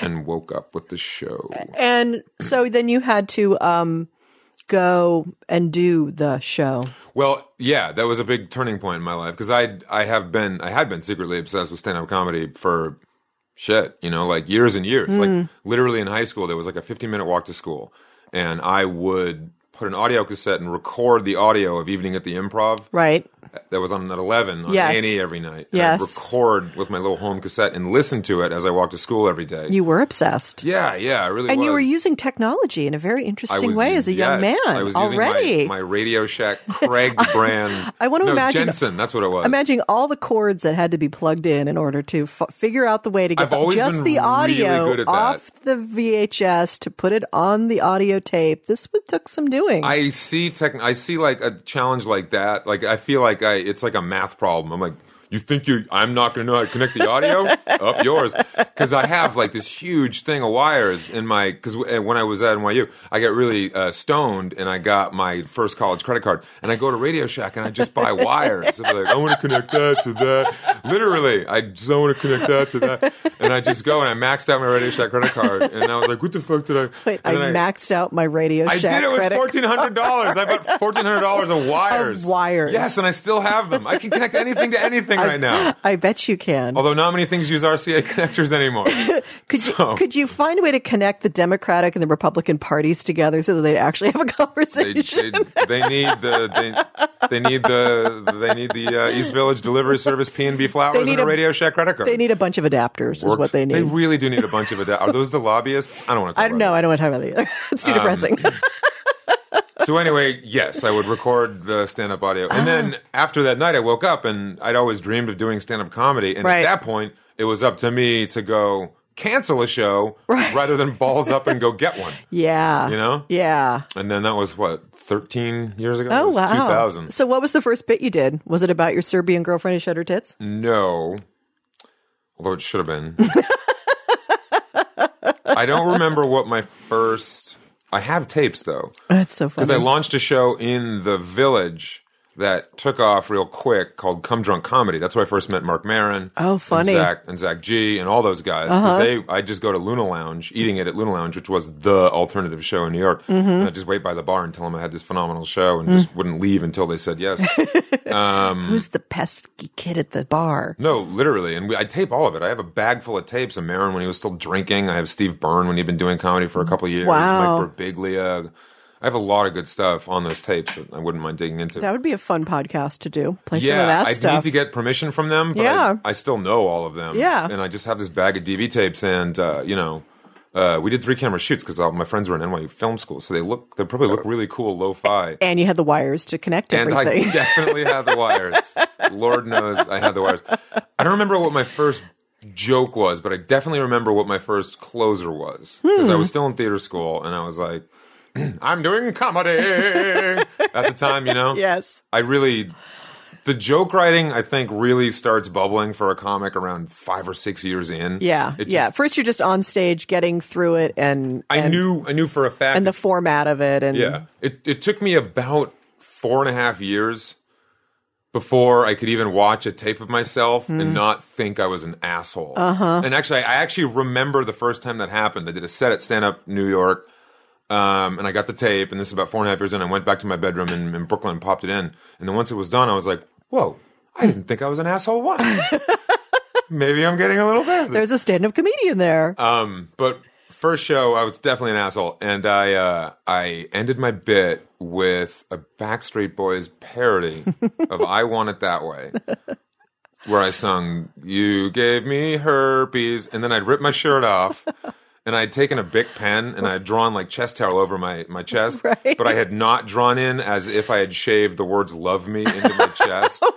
and woke up with the show. And so then you had to um, go and do the show. Well, yeah, that was a big turning point in my life because I, I have been, I had been secretly obsessed with stand up comedy for shit, you know, like years and years. Like literally in high school, there was like a 15 minute walk to school, and I would put an audio cassette and record the audio of Evening at the Improv. Right. That was on at eleven on Yes. A&E every night. And Yes. I'd record with my little home cassette and listen to it as I walked to school every day. You were obsessed. yeah, yeah, I really and was. you were using technology in a very interesting was- way as a young man I was already. using my, my Radio Shack [LAUGHS] Craig brand. I want to no, imagine- Jensen. That's what it was. Imagining all the cords that had to be plugged in in order to f- figure out the way to get just the really audio that. off the VHS to put it on the audio tape. This was, took some doing. I see tech. I see like a challenge like that. Like I feel like I. It's like a math problem. I'm like, you think you? I'm not going to know how to connect the audio? [LAUGHS] Up yours, because I have like this huge thing of wires in my. Because when I was at NYU, I got really uh, stoned, and I got my first college credit card, and I go to Radio Shack and I just buy wires. I'm like, I want to connect that to that. Literally, I just want to connect that to that, and I just go and I maxed out my Radio Shack credit card, and I was like, what the fuck did I? [LAUGHS] Wait, I and then maxed out my Radio Shack I did. It was fourteen hundred dollars. I bought fourteen hundred dollars of [LAUGHS] wires. Of wires. Yes, and I still have them. I can connect anything to anything right now. I bet you can. Although not many things use RCA connectors anymore. [LAUGHS] Could So- you could you find a way to connect the Democratic and the Republican parties together so that they'd actually have a conversation? they, they need the they, they need the they need the uh, East Village Delivery Service P and B flowers and a a- Radio Shack credit card. They need a bunch of adapters, is what they need. They really do need a bunch of adapters. Are those the lobbyists? I don't want to. I don't know. I don't want to talk about that either. [LAUGHS] It's too depressing. [LAUGHS] So anyway, yes, I would record the stand-up audio, and then Ah. after that night, I woke up and I'd always dreamed of doing stand-up comedy, and Right. at that point, it was up to me to go cancel a show Right. rather than balls up and go get one. [LAUGHS] yeah. You know? Yeah. And then that was what thirteen years ago. Oh wow. two thousand. So what was the first bit you did? Was it about your Serbian girlfriend who showed her tits? No, although it should have been. [LAUGHS] I don't remember what my first. I have tapes though. That's so funny. Because I launched a show in the village that took off real quick called Come Drunk Comedy. That's where I first met Marc Maron. Oh, funny. And Zach, and Zach G and all those guys. 'Cause uh-huh. They, I just go to Luna Lounge, eating it at Luna Lounge, which was the alternative show in New York. Mm-hmm. And I'd just wait by the bar and tell them I had this phenomenal show and just mm. wouldn't leave until they said yes. [LAUGHS] Um, Who's the pesky kid at the bar? no, literally. And we, I tape all of it. I have a bag full of tapes of Maron when he was still drinking. I have Steve Byrne when he'd been doing comedy for a couple of years. Wow. Mike Birbiglia. I have a lot of good stuff on those tapes that I wouldn't mind digging into. That would be a fun podcast to do. Play some of Yeah, that I stuff. need to get permission from them, but Yeah. I, I still know all of them. Yeah. and I just have this bag of DV tapes, and uh, you know, uh, we did three camera shoots because my friends were in NYU film school, so they look they probably look really cool, lo-fi. and you had the wires to connect everything. And I definitely had the wires. Lord knows I had the wires. I don't remember what my first joke was, but I definitely remember what my first closer was because Hmm. I was still in theater school, and I was like, [CLEARS THROAT] "I'm doing comedy." [LAUGHS] At the time, you know, yes. I really the joke writing I think really starts bubbling for a comic around five or six years in. Yeah. It yeah. First, you're just on stage getting through it and, I and, knew I knew for a fact. and the format of it. And yeah, it it took me about four and a half years before I could even watch a tape of myself Hmm. and not think I was an asshole. Uh-huh. And actually, I actually remember the first time that happened. I did a set at Stand Up New York. Um, and I got the tape, and this is about four and a half years in. I went back to my bedroom in, in Brooklyn and popped it in. And then once it was done, I was like, whoa, I didn't think I was an asshole once. [LAUGHS] Maybe I'm getting a little better. there's a stand up comedian there. Um, but first show, I was definitely an asshole, and I uh, I ended my bit with a Backstreet Boys parody [LAUGHS] of "I Want It That Way," where I sung "You Gave Me Herpes," and then I'd rip my shirt off. [LAUGHS] And I had taken a big pen and I had drawn like chest towel over my, my chest, [LAUGHS] Right. but I had not drawn in as if I had shaved the words "love me" into my chest. [LAUGHS]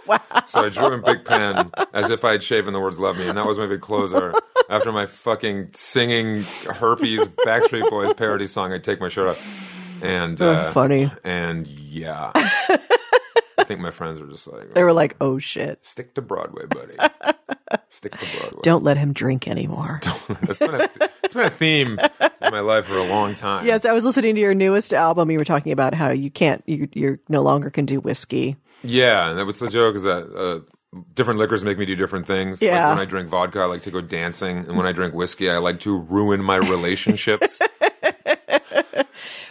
So I drew in big pen as if I had shaven the words "love me," and that was my big closer. After my fucking singing herpes Backstreet Boys parody song, I'd take my shirt off, and Oh, uh, funny. And yeah, I [LAUGHS] think my friends were just like, They were like, oh shit. "Stick to Broadway, buddy. [LAUGHS] Stick to Broadway." Don't let him drink anymore. That's been a, it's been a theme in my life for a long time. Yes, I was listening to your newest album. You were talking about how you can't, you you no longer can do whiskey. Yeah, and that was the joke is that uh, different liquors make me do different things. Yeah. Like when I drink vodka, I like to go dancing, and when I drink whiskey, I like to ruin my relationships. [LAUGHS]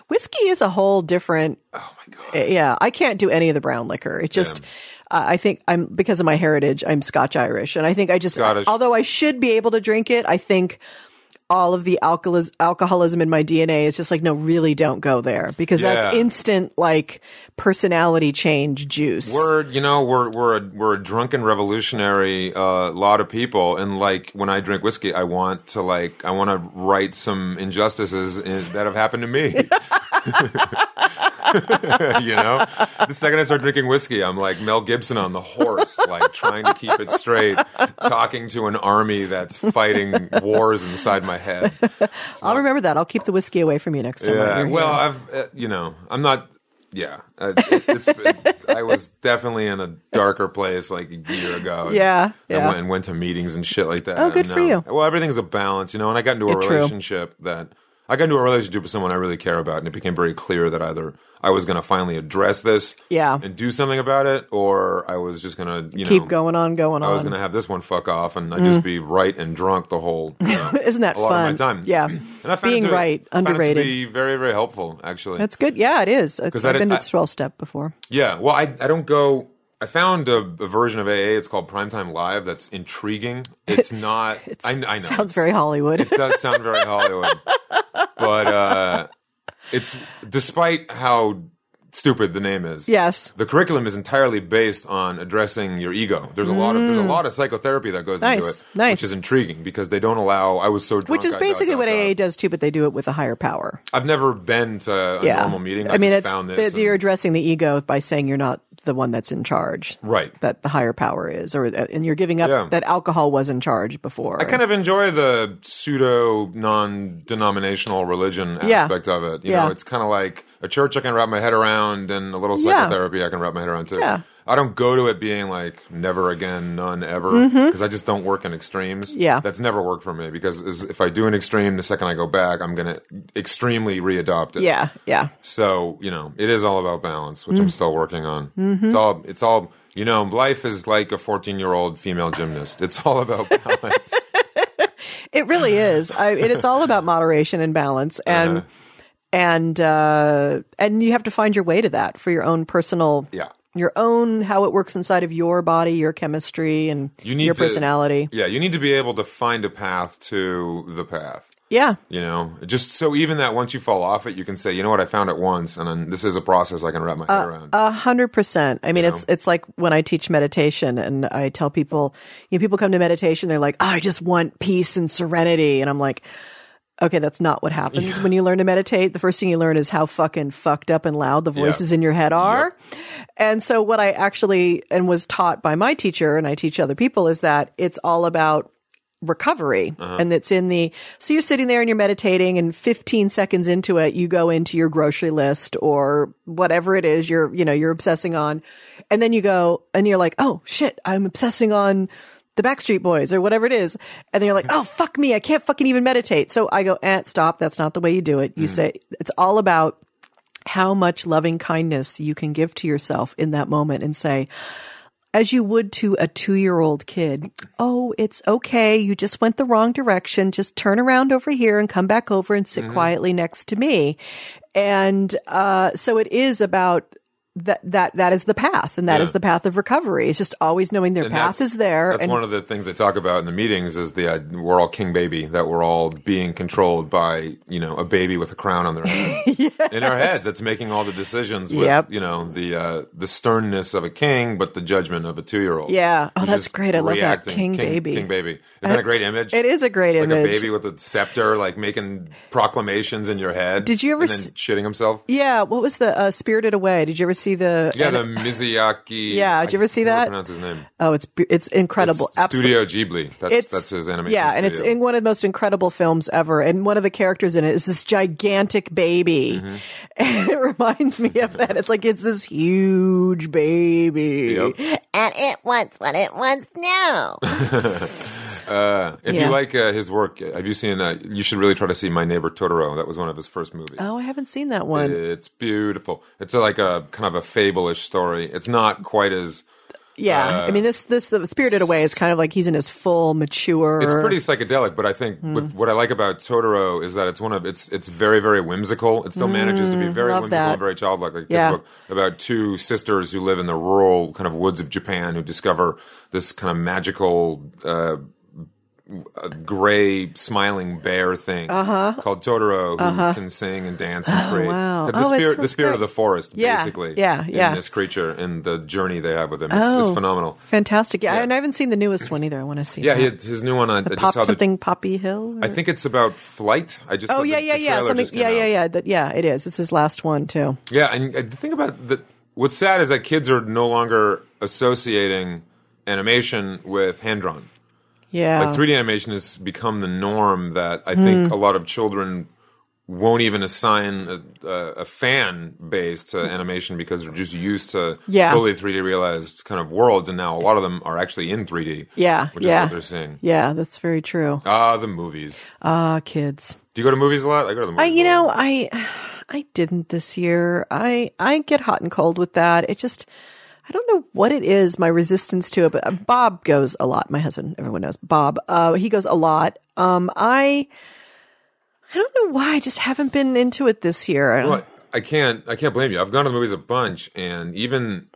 Whiskey is a whole different. Oh my god! Yeah, I can't do any of the brown liquor. It just. Uh, I think I'm because of my heritage. I'm Scotch Irish, and I think I just. Scottish. Although I should be able to drink it, I think all of the alcoholis- alcoholism in my DNA is just like, no, really don't go there because that's instant like personality change juice. We're you know we're we're a, we're a drunken revolutionary uh, lot of people, and like when I drink whiskey, I want to like I want to right some injustices in, that have happened to me. [LAUGHS] [LAUGHS] you know, the second I start drinking whiskey, I'm like Mel Gibson on the horse, like trying to keep it straight, talking to an army that's fighting wars inside my head. I'll remember that. I'll keep the whiskey away from you next time. Yeah. Well. I've uh, you know I'm not. Yeah, uh, it, it's. It, I was definitely in a darker place like a year ago. Yeah, I yeah. went and went to meetings and shit like that. Oh, good And, for uh, you. Well, everything's a balance, you know. And I got into a Yeah, true. relationship that I got into a relationship with someone I really care about, and it became very clear that either I was going to finally address this, Yeah. and do something about it, or I was just going to, you keep know, going on, going on. I was going to have this one fuck off, and I'd just mm. be right and drunk the whole. You know, [LAUGHS] Isn't that a lot fun? of my time. Yeah. And I found Being it to, right, it underrated. to be very, very helpful, actually. That's good. Yeah, it is. It's, I've been to 12 step before. Yeah, well, I I don't go. I found a, a version of AA. It's called Primetime Live. That's intriguing. It's [LAUGHS] not. I, I know Sounds it's- very Hollywood. It does sound very [LAUGHS] Hollywood, but uh, it's despite how stupid the name is. yes. The curriculum is entirely based on addressing your ego. There's a lot of there's a lot of psychotherapy that goes into Mm. It, nice. which is intriguing because they don't allow. I was so drunk. Which is I basically what. AA does too, but they do it with a higher power. I've never been to a yeah. normal meeting. I, mean, just it's found that this. you're addressing the ego by saying you're not the one that's in charge. right. That the higher power is, or uh, and you're giving up Yeah. that alcohol was in charge before. I kind of enjoy the pseudo non-denominational religion Yeah. aspect of it. You Yeah. know, it's kind of like a church I can wrap my head around, and a little Yeah. psychotherapy I can wrap my head around too. Yeah. I don't go to it being like never again, none ever, because I just don't work in extremes. Mm-hmm. Yeah. that's never worked for me. Because if I do an extreme, the second I go back, I'm gonna extremely readopt it. yeah, yeah. So you know, it is all about balance, which I'm still working on. Mm-hmm. It's all. It's all. You know, life is like a 14 year old female gymnast. It's all about [LAUGHS] balance. It really is. I, it's all about moderation and balance, and Uh-huh. And uh, and you have to find your way to that for your own personal, Yeah. your own how it works inside of your body, your chemistry, and You need your to- personality. Yeah, you need to be able to find a path to the path. Yeah, You know, just so even that once you fall off it, you can say, you know what, I found it once, and then this is a process I can wrap my Uh, head around. A hundred percent. I mean, You it's it's like when I teach meditation and I tell people, you know, people come to meditation, they're like, oh, I just want peace and serenity, and I'm like, okay, that's not what happens. When you learn to meditate. The first thing you learn is how fucking fucked up and loud the voices in your head are. And so, what I actually and was taught by my teacher, and I teach other people, is that it's all about recovery. Uh-huh. And it's in the so you're sitting there and you're meditating and 15 seconds into it you go into your grocery list or whatever it is you're you know you're obsessing on. And then you go and you're like oh shit i'm obsessing on the backstreet boys or whatever it is and then you're like oh fuck me i can't fucking even meditate so i go eh, stop that's not the way you do it you say it's all about how much loving kindness you can give to yourself in that moment and say as you would to a two year old kid. Oh, it's okay. You just went the wrong direction. Just turn around over here and come back over and sit quietly next to me. And, uh, so it is about that, that, that is the path and that is Yeah. the path of recovery. It's just always knowing their And path is there. That's and one of the things they talk about in the meetings is the uh, we're all king baby that we're all being controlled by you know a baby with a crown on their head [LAUGHS] in our head that's making all the decisions with Yep. you know the uh, the sternness of a king but the judgment of a two year old. Yeah. Oh, that's great. I love that. King baby. King baby. Isn't that a great image? it is a great image. like a baby with a scepter, like making proclamations in your head. Did you ever and then s- shitting himself? yeah. What was the, uh, Spirited Away? Did you ever see the, Yeah, the Mizuyaki. Yeah, did you ever see I that? Pronounce his name. oh, it's, it's incredible. It's. Studio Ghibli. That's that's his animation. Yeah, and it's in one of the most incredible films ever. And one of the characters in it is this gigantic baby. Mm-hmm. And [LAUGHS] it reminds me of that. It's like it's this huge baby. Yep. And it wants what it wants now. [LAUGHS] Uh, if Yeah. you like uh, his work, have you seen? Uh, you should really try to see My Neighbor Totoro. That was one of his first movies. Oh, I haven't seen that one. It's beautiful. It's like a kind of a fable-ish story. It's not quite as. yeah. I mean, this, this, the Spirited Away is kind of like he's in his full mature. It's pretty psychedelic, but I think Hmm. what, what I like about Totoro is that it's one of it's it's very very whimsical. It still manages to be very Hmm, love whimsical that. and very childlike. Like a kid's Yeah. book about two sisters who live in the rural kind of woods of Japan who discover this kind of magical. Uh, a gray smiling bear thing called Totoro who can sing and dance and create Uh-huh. wow. the Oh, spirit the spirit great. of the forest Yeah, basically yeah, yeah. in this creature and the journey they have with him. It's, Oh. it's phenomenal. Fantastic. Yeah, Yeah. and I haven't seen the newest one either. I want to see. Yeah, had his new one. I, I just Pop saw the. something Poppy Hill. or- I think it's about flight. I just Oh saw yeah, the, yeah, the yeah. Something. Yeah, yeah, yeah. That, yeah, it is. It's his last one too. Yeah, and the thing about the what's sad is that kids are no longer associating animation with hand drawn. Yeah. Like 3D animation has become the norm that I think Hmm. a lot of children won't even assign a, a, a fan base to animation because they're just used to Yeah. fully 3D realized kind of worlds, and now a lot of them are actually in 3D. Yeah, which yeah. is what they're seeing. yeah, that's very true. Ah, the movies. Ah, kids. Do you go to movies a lot? I go to the movies. I, you know, I, I didn't this year. I, I get hot and cold with that. It just, I don't know what it is. My resistance to it, but uh, Bob goes a lot. My husband, everyone knows Bob. Uh, he goes a lot. Um, I, I don't know why. I just haven't been into it this year. Well, I can't. I can't blame you. I've gone to the movies a bunch, and even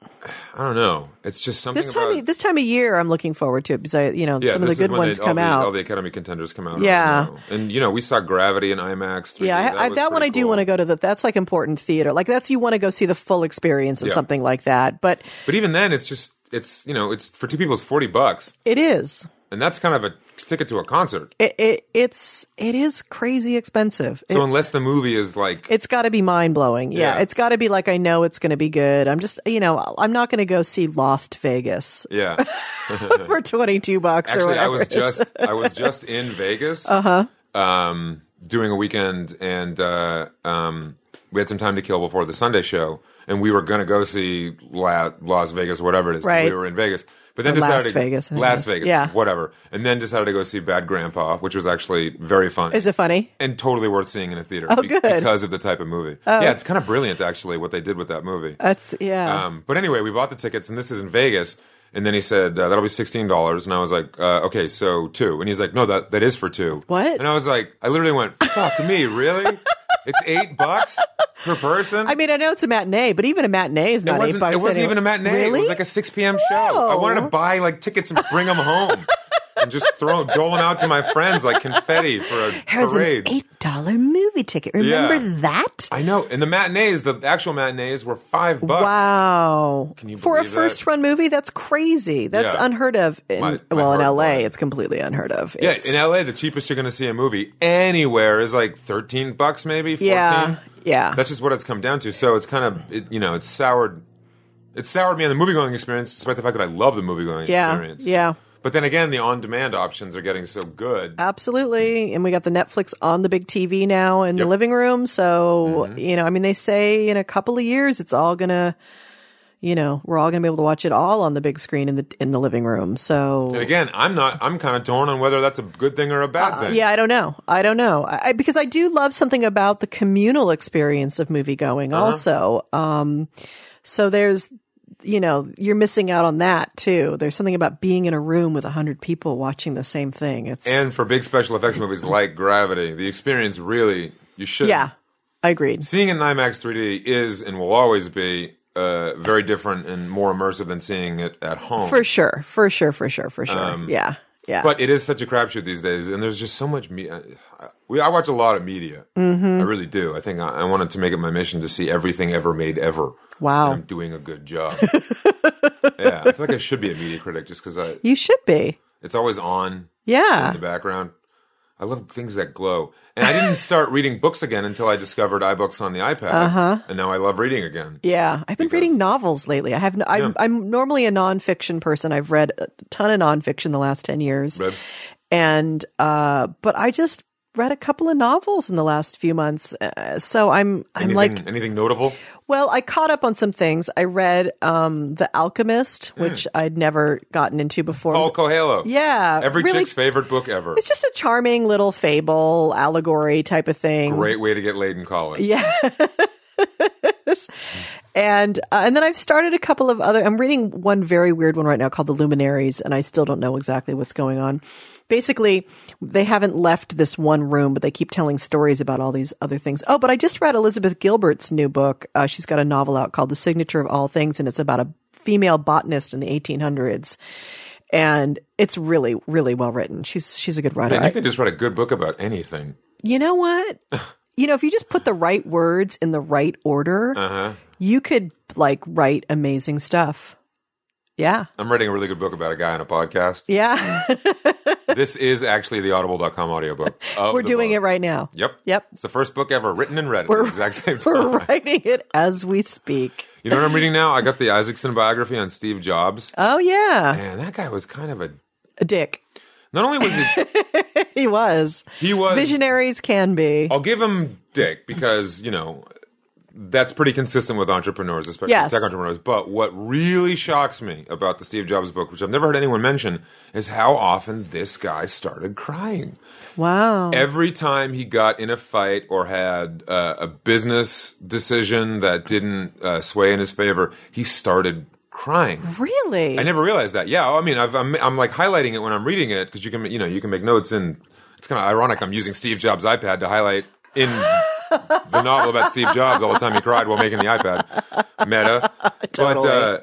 I don't know. It's just something this time, about. of, this time of year, I'm looking forward to it because I, you know, yeah, some of the good when they- ones all come the, out. All the Academy contenders come out. Yeah. and you know we saw Gravity in IMAX. 3D. Yeah, I, I, that one I do cool. want to go to. The, that's like important theater. Like that's you want to go see the full experience of Yeah. something like that. But But even then, it's just it's you know it's for two people it's forty bucks, it is. And that's kind of a ticket to a concert. It, it it's it is crazy expensive. So It, unless the movie is like it's got to be mind blowing. Yeah, Yeah. it's got to be like I know it's going to be good. I'm just you know I'm not going to go see Last Vegas yeah. [LAUGHS] for 22 bucks or Actually, whatever. I was just I was just in Vegas, uh-huh. um, doing a weekend, and uh, um, we had some time to kill before the Sunday show, and we were going to go see La- Las Vegas, whatever it is. Right. We were in Vegas, but then Or decided Las to, Vegas, I Las is. Vegas, Yeah. whatever, and then decided to go see Bad Grandpa, which was actually very fun. Is it funny? and totally worth seeing in a theater Oh, be- good. Because of the type of movie. Oh. Yeah, it's kind of brilliant actually what they did with that movie. That's yeah. Um, but anyway, we bought the tickets, and this is in Vegas. And then he said uh, that'll be sixteen dollars, and I was like, uh, okay, so two. And he's like, no, that that is for two. What? And I was like, I literally went, fuck me, really? [LAUGHS] It's eight bucks per person. I mean, I know it's a matinee, but even a matinee is it not eight wasn't. bucks. It wasn't anyway. even a matinee. Really? It was like a six p.m. show. I wanted to buy like tickets and bring them home, and just throw dole them out to my friends like confetti for a Here's parade. an eight dollar movie ticket. Remember Yeah. that? I know. And the matinees, the actual matinees, were five bucks. Wow. Can you For a believe that? first run movie, that's crazy. That's Yeah. unheard of. In, My- my well, in heart LA, it's completely unheard of. Yeah, It's- in LA, the cheapest you're going to see a movie anywhere is like thirteen bucks, maybe fourteen. yeah. Yeah. That's just what it's come down to. So it's kind of, it, you know, it's soured. It's soured me on the movie going experience, despite the fact that I love the movie going yeah. experience. Yeah. But then again, the on-demand options are getting so good. Absolutely. And we got the Netflix on the big TV now in the Yep. Mm-hmm. living room. So, you know, I mean, they say in a couple of years, it's all going to, you know, we're all going to be able to watch it all on the big screen in the in the living room. So, and again, I'm not. I'm kind of torn on whether that's a good thing or a bad thing. Uh, yeah, I don't know. I don't know. I, I- because I do love something about the communal experience of movie going Uh-huh. also. Um, so there's, you know, you're missing out on that too. There's something about being in a room with a hundred people watching the same thing. It's, And for big special effects movies like Gravity, the experience really you should. yeah, I agreed. seeing it in IMAX 3D is and will always be uh, very different and more immersive than seeing it at home. For sure. For sure. For sure. For sure. yeah. Yeah. Um, But it is such a crapshoot these days, and there's just so much. Me- I, we I watch a lot of media. Mm-hmm. I really do. I think I, I wanted to make it my mission to see everything ever made ever. Wow. I'm doing a good job. [LAUGHS] yeah, I feel like I should be a media critic just because I you should be. it's always on Yeah, in the background. I love things that glow, and I didn't start reading books again until I discovered iBooks on the iPad, uh-huh. and now I love reading again. Yeah, I've been reading novels lately. I have. No, I'm, Yeah. I'm normally a nonfiction person. I've read a ton of nonfiction the last ten years, Read? and uh, but I just read a couple of novels in the last few months. Uh, so I'm I'm Anything, like, anything notable? well, I caught up on some things. I read um, The Alchemist, which I'd never gotten into before. Hmm. Paul Coelho. yeah, Every really, chick's favorite book ever. It's just a charming little fable allegory type of thing. Great way to get laid in college. Yeah. [LAUGHS] and uh, and then I've started a couple of other. I'm reading one very weird one right now called The Luminaries, and I still don't know exactly what's going on. Basically, they haven't left this one room, but they keep telling stories about all these other things. Oh, but I just read Elizabeth Gilbert's new book. Uh, she's got a novel out called The Signature of All Things, and it's about a female botanist in the 1800s. and it's really really well written. She's she's a good writer. I- you can just write a good book about anything. you know what? [LAUGHS] you know, if you just put the right words in the right order, Uh-huh. you could like write amazing stuff. Yeah. I'm writing a really good book about a guy on a podcast. Yeah. [LAUGHS] this is actually the audible.com audiobook. [LAUGHS] We're doing book. it right now. Yep. Yep. It's the first book ever written and read at the exact [LAUGHS] same We're writing it as we speak. You know what I'm reading now? I got the Isaacson biography on Steve Jobs. Oh yeah. Man, that guy was kind of a. A dick. Not only was he. [LAUGHS] He was. he was. Visionaries can be. I'll give him dick because you know that's pretty consistent with entrepreneurs, especially Yes. tech entrepreneurs. But what really shocks me about the Steve Jobs book, which I've never heard anyone mention, is how often this guy started crying. Wow. Every time he got in a fight or had uh, a business decision that didn't uh, sway in his favor, he started crying. really? I never realized that. Yeah, I mean, I've, I'm I'm like highlighting it when I'm reading it because you can you know you can make notes and it's kind of ironic. I'm using Steve Jobs' iPad to highlight in the novel about Steve Jobs all the time he cried while making the iPad. Meta, [LAUGHS] Totally. but uh,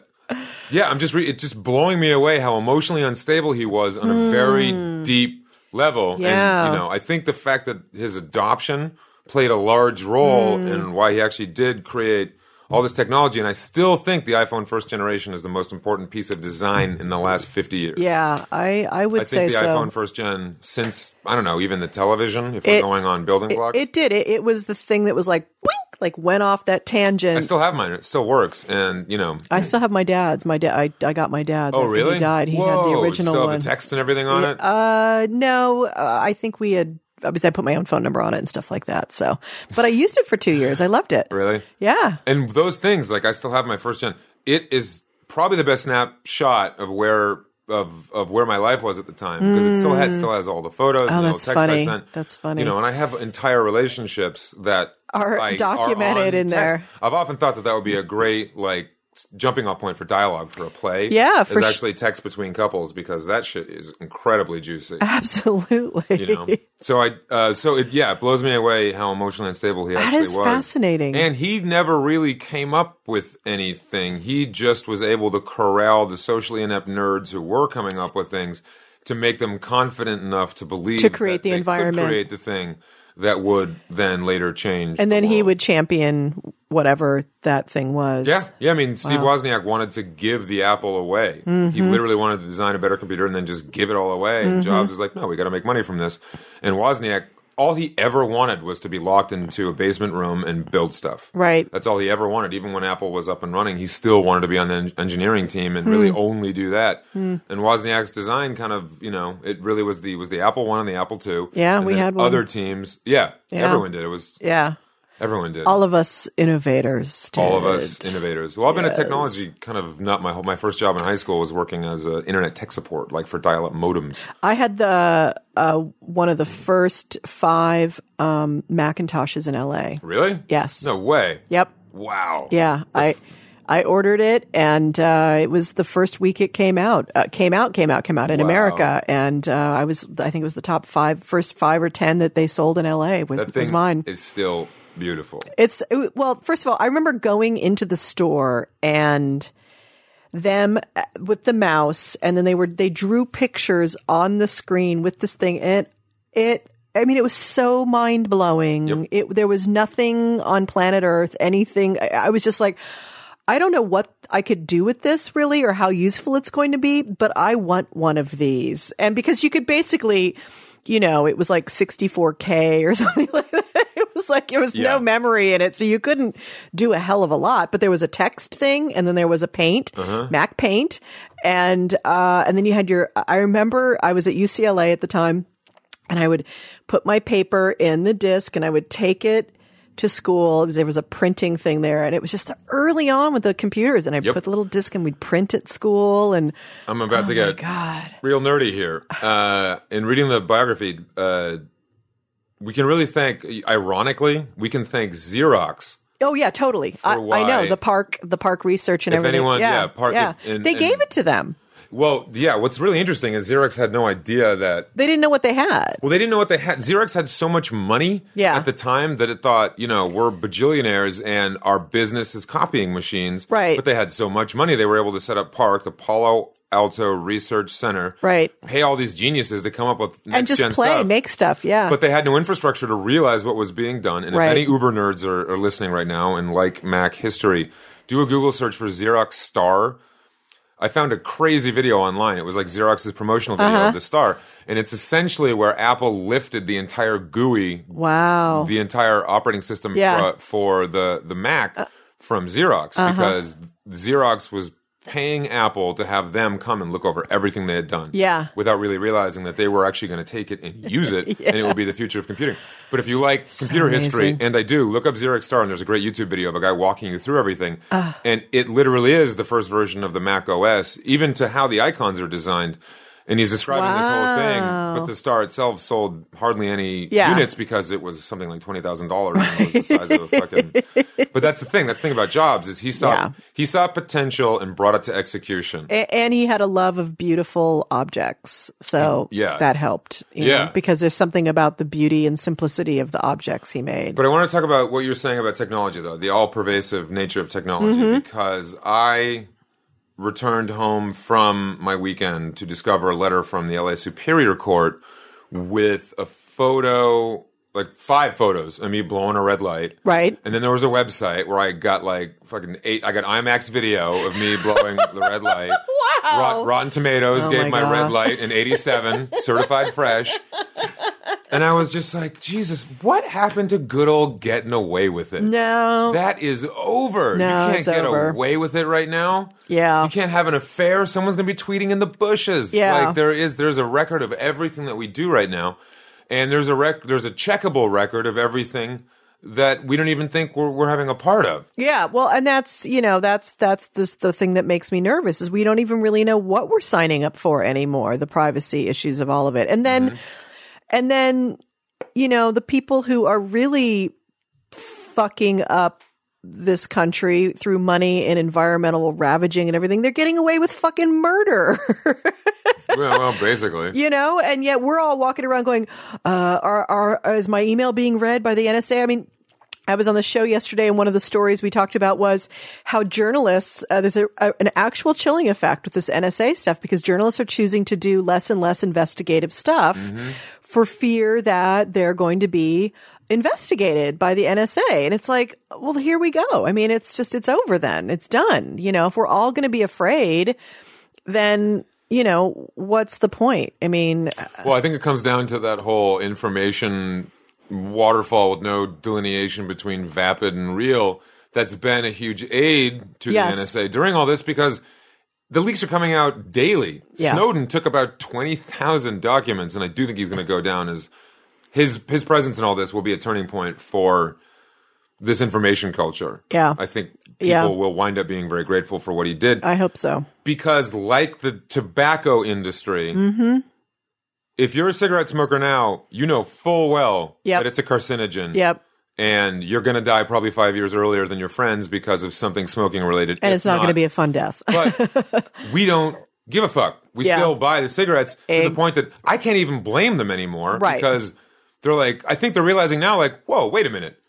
yeah, I'm just re- it's just blowing me away how emotionally unstable he was on a very deep level. Hmm. Yeah. and you know, I think the fact that his adoption played a large role Hmm. in why he actually did create all this technology. And I still think the iPhone first generation is the most important piece of design in the last 50 years. yeah, I I would I say think the so. iPhone first gen, since, I don't know, even the television, if we're going on building It, blocks. it did. It, it was the thing that was like boink, like went off that tangent. I still have mine. It still works. And, you know. I still have my dad's. My dad. I, I got my dad's. oh, really? He died. He had the Whoa, original still one. have the text and everything on it? Uh, no, uh, I think we had. Because I put my own phone number on it and stuff like that. So, but I used it for two years. I loved it. really? Yeah. And those things, like I still have my first gen. It is probably the best snapshot of where of of where my life was at the time because it still had still has all the photos and all the Mm. Oh, that's text funny. I sent. That's funny. You know, and I have entire relationships that Are like, documented on in text. there. I've often thought that that would be a great like jumping off point for dialogue for a play. Yeah, for is sh- actually text between couples because that shit is incredibly juicy. Absolutely. you know. So I, uh, so it, yeah, it blows me away how emotionally unstable he That actually is was. fascinating. And he never really came up with anything. He just was able to corral the socially inept nerds who were coming up with things to make them confident enough to believe To create the environment. create the thing that would then later change. and the then he would champion whatever that thing was. Yeah, yeah. I mean, Steve Wozniak wanted to give the Apple away. He Mm-hmm. literally wanted to design a better computer and then just give it all away. And Jobs was like, "No, we got to make money from this." And Wozniak, all he ever wanted was to be locked into a basement room and build stuff. Right. That's all he ever wanted. Even when Apple was up and running, he still wanted to be on the en- engineering team and really Hmm. only do that. And Wozniak's design kind of, you know, it really was the was the Apple one and the Apple two. Yeah, And we had one. other teams. Yeah, Yeah. everyone did. It was Yeah. Everyone did All of us innovators. all of us innovators. Well, I've been Yes. a technology kind of not My whole my first job in high school was working as a internet tech support, like for dial-up modems. I had the uh, one of the first five um, Macintoshes in LA. Really? Yes. No way. Yep. Wow. Yeah. I I ordered it, and uh, it was the first week it came out. Uh, came out, came out, came out in Wow. America, and uh, I was I think it was the top five, first five or ten that they sold in LA was was mine. is still beautiful. It's well, first of all, I remember going into the store and them uh, with the mouse, and then they were they drew pictures on the screen with this thing, and it. I mean, it was so mind blowing. Yep. It there was nothing on planet Earth, anything. I, I was just like, I don't know what I could do with this really, or how useful it's going to be, but I want one of these, and because you could basically. You know, it was like 64K or [LAUGHS] something like that. [LAUGHS] Was like there was Yeah. no memory in it, so you couldn't do a hell of a lot. But there was a text thing, and then there was a paint, Uh-huh. MacPaint, and uh, and then you had your. I remember I was at UCLA at the time, and I would put my paper in the disc, and I would take it to school. Was- There was a printing thing there, and it was just early on with the computers, and I Yep. put the little disc, and we'd print at school, and I'm about to oh my get god, real nerdy here. Uh, in reading the biography, uh, we can really thank. Ironically, we can thank Xerox. Oh yeah, totally. I, I know the PARC, the PARC research and If everything. anyone- yeah, yeah, PARC- yeah. and- they and- gave it to them. Well, yeah. What's really interesting is Xerox had no idea that They didn't know what they had. Well, they didn't know what they had. Xerox had so much money Yeah. at the time that it thought, you know, we're bajillionaires and our business is copying machines. Right. But they had so much money, they were able to set up PARC, Palo Alto Research Center, Right. Pay all these geniuses to come up with next and just play, stuff. make stuff. Yeah. but they had no infrastructure to realize what was being done. And Right. if any Uber nerds are, are listening right now and like Mac history, do a Google search for Xerox Star. I found a crazy video online. It was like Xerox's promotional video Uh-huh. of the Star, and it's essentially where Apple lifted the entire GUI wow. the entire operating system Yeah. Uh, for, for the the Mac from Xerox uh-huh. because Xerox was paying Apple to have them come and look over everything they had done. Yeah. Without really realizing that they were actually going to take it and use it [LAUGHS] and it would be the future of computing. But if you like computer history, and I do, look up Xerox Star and there's a great YouTube video of a guy walking you through everything. And it literally is the first version of the Mac OS, even to how the icons are designed. And he's describing this whole thing, but the Star itself sold hardly any Yeah. units because it was something like twenty thousand dollars. It was the size of a fucking. But that's the thing. That's the thing about Jobs is he saw Yeah. he saw potential and brought it to execution. A- and he had a love of beautiful objects, so Yeah. that helped. Yeah. know, because there's something about the beauty and simplicity of the objects he made. But I want to talk about what you're saying about technology, though, the all pervasive nature of technology, Mm-hmm. because I returned home from my weekend to discover a letter from the LA Superior Court with a photo, like five photos of me blowing a red light. Right. And then there was a website where I got like fucking eight, I got IMAX video of me blowing the red [LAUGHS] light. Wow. Rot- Rotten Tomatoes Oh gave my my, red light an 87, certified fresh. And I was just like, Jesus, what happened to good old getting away with it? No. That is over. No, you can't get over. away with it right now. Yeah. You can't have an affair. Someone's going to be tweeting in the bushes. Yeah. Like there is there's a record of everything that we do right now. And there's a rec- there's a checkable record of everything that we don't even think we're, we're having a part of. Yeah, well, and that's you know that's that's this the thing that makes me nervous is we don't even really know what we're signing up for anymore. The privacy issues of all of it, and then mm-hmm. and then you know the people who are really fucking up this country through money and environmental ravaging and everything, they're getting away with fucking murder. [LAUGHS] well, well, basically. you know, and yet we're all walking around going, uh, are, are, is my email being read by the NSA? I mean, I was on the show yesterday, and one of the stories we talked about was how journalists, uh, there's a, a, an actual chilling effect with this NSA stuff because journalists are choosing to do less and less investigative stuff for fear that they're going to be investigated by the NSA. And it's like, well, here we go. I mean, it's just, it's over then. It's done. You know, if we're all going to be afraid, then, you know, what's the point? I mean, uh, Well, I think it comes down to that whole information waterfall with no delineation between vapid and real. That's been a huge aid to Yes. the NSA during all this because the leaks are coming out daily. Yeah. Snowden took about 20,000 documents, and I do think he's going to go down as his his presence in all this will be a turning point for this information culture. Yeah. I think people Yeah. will wind up being very grateful for what he did I hope so. because like the tobacco industry Mm-hmm. if you're a cigarette smoker now you know full well Yep. that it's a carcinogen Yep. and you're going to die probably five years earlier than your friends because of something smoking related And it's not, going to be a fun death. but [LAUGHS] we don't give a fuck we Yeah. still buy the cigarettes to the point that i can't even blame them anymore Right. because they're like i think they're realizing now like whoa wait a minute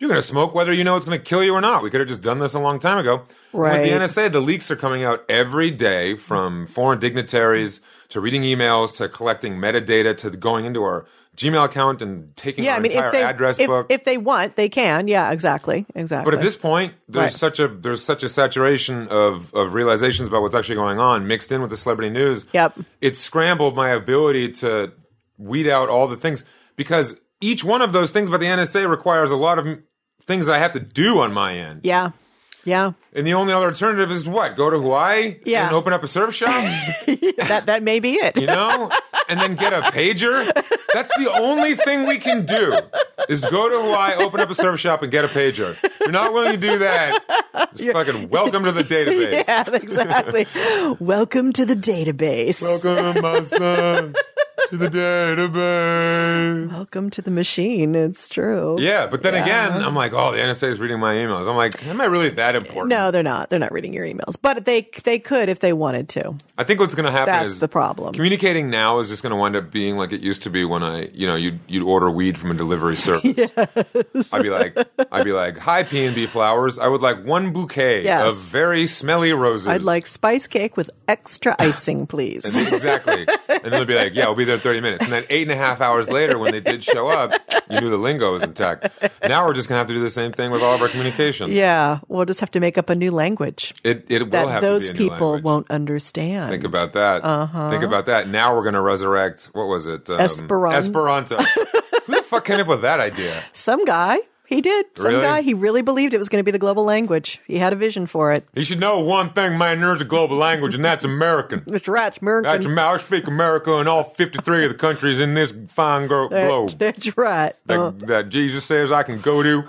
you're going to smoke whether you know it's going to kill you or not. We could have just done this a long time ago. Right. With the NSA, the leaks are coming out every day from foreign dignitaries to reading emails to collecting metadata to going into our Gmail account and taking yeah, our I mean, entire if they, address if, book. if they want, they can. Yeah, exactly. Exactly. But at this point, there's Right. such a there's such a saturation of of realizations about what's actually going on mixed in with the celebrity news. Yep. It scrambled my ability to weed out all the things because each one of those things about the NSA requires a lot of things I have to do on my end. Yeah. Yeah. And the only other alternative is what? Go to Hawaii Yeah. and open up a surf shop, [LAUGHS] [LAUGHS] that that may be it. you know? and then get a pager? That's the only thing we can do. Is go to Hawaii, open up a surf shop and get a pager. If you're not willing to do that, just fucking welcome to the database. [LAUGHS] Yeah, exactly. Welcome to the database. Welcome, my son. To the database. Welcome to the machine. It's true. Yeah, but then Yeah. again, I'm like, oh, the NSA is reading my emails. I'm like, am I really that important? No, they're not. They're not reading your emails, but they they could if they wanted to. I think what's going to happen That's is the problem. Communicating now is just going to wind up being like it used to be when I, you know, you'd you'd order weed from a delivery [LAUGHS] service. I'd be like, I'd be like, hi P and B flowers. I would like one bouquet Yes. of very smelly roses. I'd like spice cake with extra icing, please. And exactly. and then they'll be like, yeah, we'll be there 30 minutes. And then eight and a half hours later, when they did show up, you knew the lingo was intact. Now we're just going to have to do the same thing with all of our communications. yeah, we'll just have to make up a new language It, it will that have those to be a people won't understand. Think about that. Uh-huh. Think about that. Now we're going to resurrect, what was it? Um, Esperan- Esperanto. [LAUGHS] Who the fuck came up with that idea? Some guy, he did. Some Really? guy, he really believed it was going to be the global language. He had a vision for it. You should know one thing, man. There's a global language, and that's American. Mr. Ratch, American. That's Amer- I speak America in all 53 of the countries in this fine gro- globe. That's right. That, Uh, that Jesus says I can go to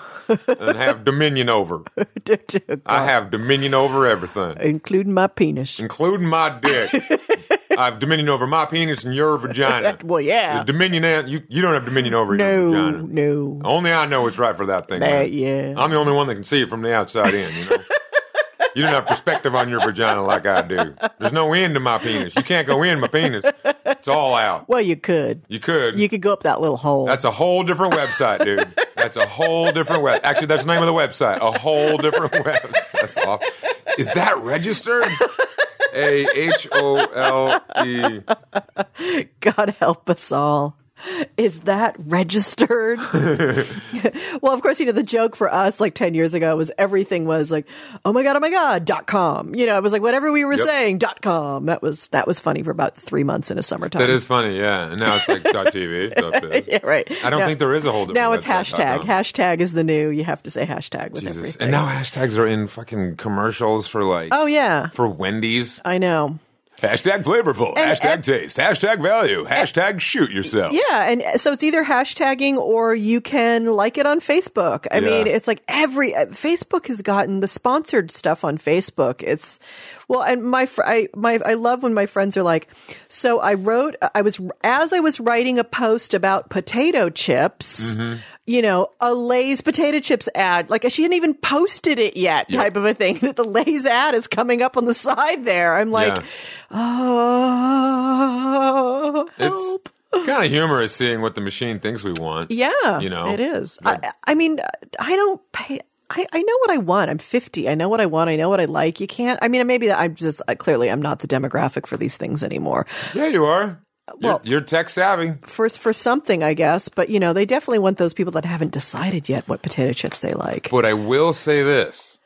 and have [LAUGHS] dominion over. [LAUGHS] I have dominion over everything, including my penis. including my dick. [LAUGHS] I have dominion over my penis and your vagina. [LAUGHS] Well, yeah. The dominion, you you don't have dominion over your No, vagina. no. Only I know what's right for that thing. That- yeah. I'm the only one that can see it from the outside in. You know. [LAUGHS] You don't have perspective on your vagina like I do. There's no end to my penis. You can't go in my penis. It's all out. Well, you could. You could. You could go up that little hole. That's a whole different website, dude. That's a whole different web. Actually, that's the name of the website. A whole different [LAUGHS] website. That's off. Is that registered? A H O L E. [LAUGHS] God help us all. Is that registered? [LAUGHS] well, of course, you know, the joke for us like 10 years ago was everything was like, oh my God, oh my God, dot com. You know, it was like whatever we were Yep. saying, dot com. That was, that was funny for about three months in a summertime. That is funny, yeah. And now it's like dot .tv. [LAUGHS] dot. Yeah, right. I don't Now- think there is a whole different Now it's hashtag. Hashtag is the new, you have to say hashtag with Jesus. everything. And now hashtags are in fucking commercials for like oh, yeah. for Wendy's. I know. Hashtag flavorful. And- hashtag and- taste. Hashtag value. Hashtag shoot yourself. Yeah, and so it's either hashtagging or you can like it on Facebook. I Yeah. mean, it's like every uh, Facebook has gotten the sponsored stuff on Facebook. It's well, and my fr- I my I love when my friends are like, so I wrote I was as I was writing a post about potato chips. You know, a Lay's potato chips ad. Like she hadn't even posted it yet, type of a thing. That [LAUGHS] The Lay's ad is coming up on the side there. I'm like, Yeah. oh, It's, help. it's kind of humorous seeing what the machine thinks we want. Yeah, You know? it is. I, I mean, I don't pay. I, I know what I want. I'm 50. I know what I want. I know what I like. You can't. I mean, maybe I'm just uh, clearly I'm not the demographic for these things anymore. Yeah, you are. Well- you're, you're tech savvy. For for something, I guess. But you know, they definitely want those people that haven't decided yet what potato chips they like. But I will say this: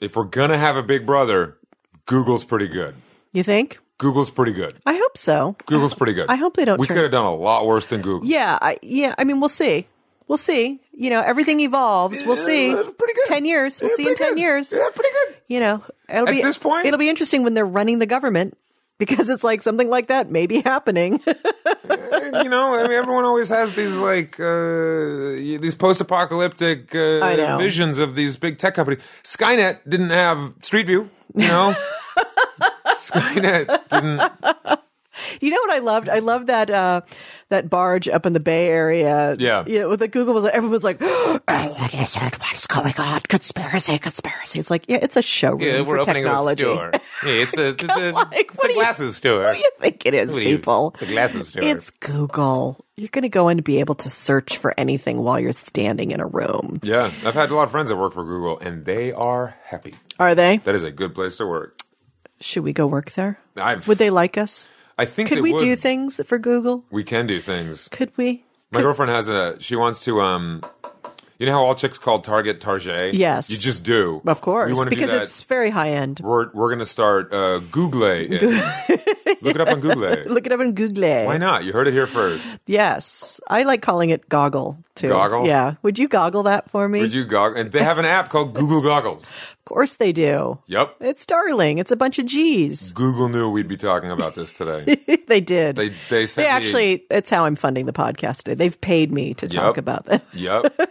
if we're gonna have a big brother, Google's pretty good. You think? Google's pretty good. I hope so. Google's pretty good. I hope they don't We turn- could have done a lot worse than Google. Yeah, I yeah. I mean, we'll see. We'll see. You know, everything evolves. We'll see. that's pretty good. Ten years. We'll Yeah, see in ten good. years. Yeah, pretty good. you know, it'll At be this point? It'll be interesting when they're running the government because it's like something like that may be happening. [LAUGHS] you know, I mean, everyone always has these like uh, these post-apocalyptic uh, visions of these big tech companies. Skynet didn't have Street View. You know, [LAUGHS] Skynet didn't. You know what I loved? I loved that uh, that barge up in the Bay Area. Yeah. yeah. With the Google was like, everyone was like, oh, [GASPS] "What is it? What is going on? Conspiracy, conspiracy." It's like, yeah, it's a showroom for technology. [LAUGHS] Yeah, it's a, it's a, Like, it's a do you- glasses store. What do you think it is, do you- people? It's a glasses store. It's Google. You're going to go in to be able to search for anything while you're standing in a room. yeah, I've had a lot of friends that work for Google, and they are happy. Are they? That is a good place to work. Should we go work there? I've, Would they like us? I think Could we would. do things for Google? We can do things. Could we? My girlfriend has a. She wants to. Um, you know how all chicks call Target Target? Yes. you just do. Of course, we wanna do because it's very high end. We're we're gonna start uh, Google it. [LAUGHS] Look it up on Google. Look it up on Google. Why not? You heard it here first. Yes, I like calling it goggle too. Goggle? Yeah. Would you goggle that for me? Would you goggle? And they have an app called Google Goggles. Of course they do. Yep. It's darling. It's a bunch of G's. Google knew we'd be talking about this today. [LAUGHS] they did. They they sent They me- actually, it's how I'm funding the podcast today. They've paid me to talk Yep. about that. Yep.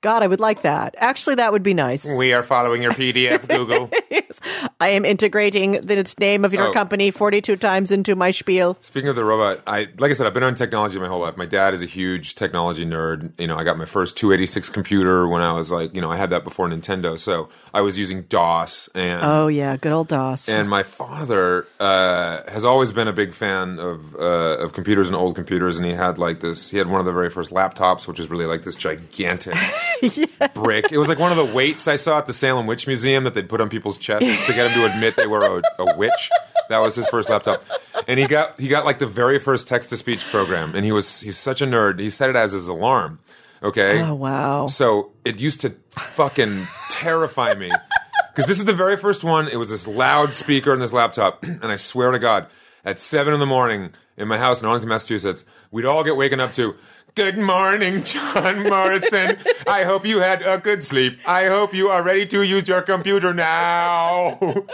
God, I would like that. Actually, that would be nice. we are following your PDF, [LAUGHS] Google. yes. I am integrating the name of your Oh. company 42 times into my spiel. Speaking of the robot, I like I said, I've been on technology my whole life. My dad is a huge technology nerd. You know, I got my first 286 computer when I was like, you know, I had that before Nintendo, so I was using DOS and Oh, yeah. Good old DOS. and my father uh, has always been a big fan of uh, of computers and old computers, and he had like this. He had one of the very first laptops, which was really like this gigantic [LAUGHS] brick. It was like one of the weights I saw at the Salem Witch Museum that they'd put on people's chests to get them to admit they were a, a witch. That was his first laptop, and he got he got like the very first text to speech program, and he was he's such a nerd. He set it as his alarm. Okay. oh, wow. So it used to fucking terrify me. [LAUGHS] Because this is the very first one. It was this loud speaker in this laptop. [CLEARS THROAT] And I swear to God, at seven in the morning in my house in Arlington, Massachusetts, we'd all get waken up to, Good morning, John Morrison. [LAUGHS] I hope you had a good sleep. I hope you are ready to use your computer now. [LAUGHS]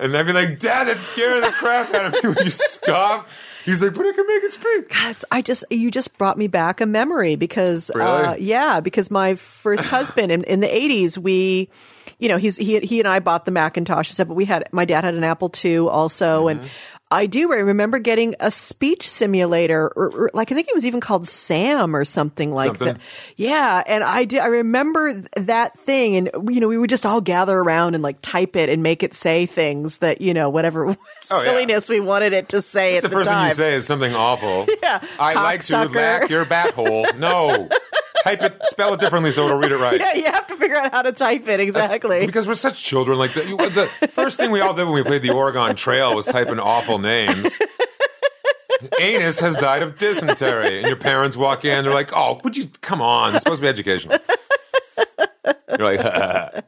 And I'd be like, Dad, that's scaring the crap out of me. Would you stop? He's like, but I can make it speak. That's, I just you just brought me back a memory because uh, yeah because my first [LAUGHS] husband in, in the eighties we you know he's he he and I bought the Macintosh and stuff but we had my dad had an Apple II also Mm-hmm. and I do remember getting a speech simulator or, or like I think it was even called Sam or something like Something. that yeah and I did I remember th- that thing and you know we would just all gather around and like type it and make it say things that you know whatever [LAUGHS] Oh, yeah. silliness we wanted it to say It's at the first time. thing you say is something awful. [LAUGHS] Yeah. I like to Cocksucker. lack your bat hole. No. [LAUGHS] Type it, spell it differently so it'll read it right. [LAUGHS] Yeah, you have to figure out how to type it That's- exactly. because we're such children. Like the, the first thing we all did when we played the Oregon Trail was type in awful names. Anus has died of dysentery, and your parents walk in. They're like, "Oh, would you come on? It's supposed to be educational." You're like,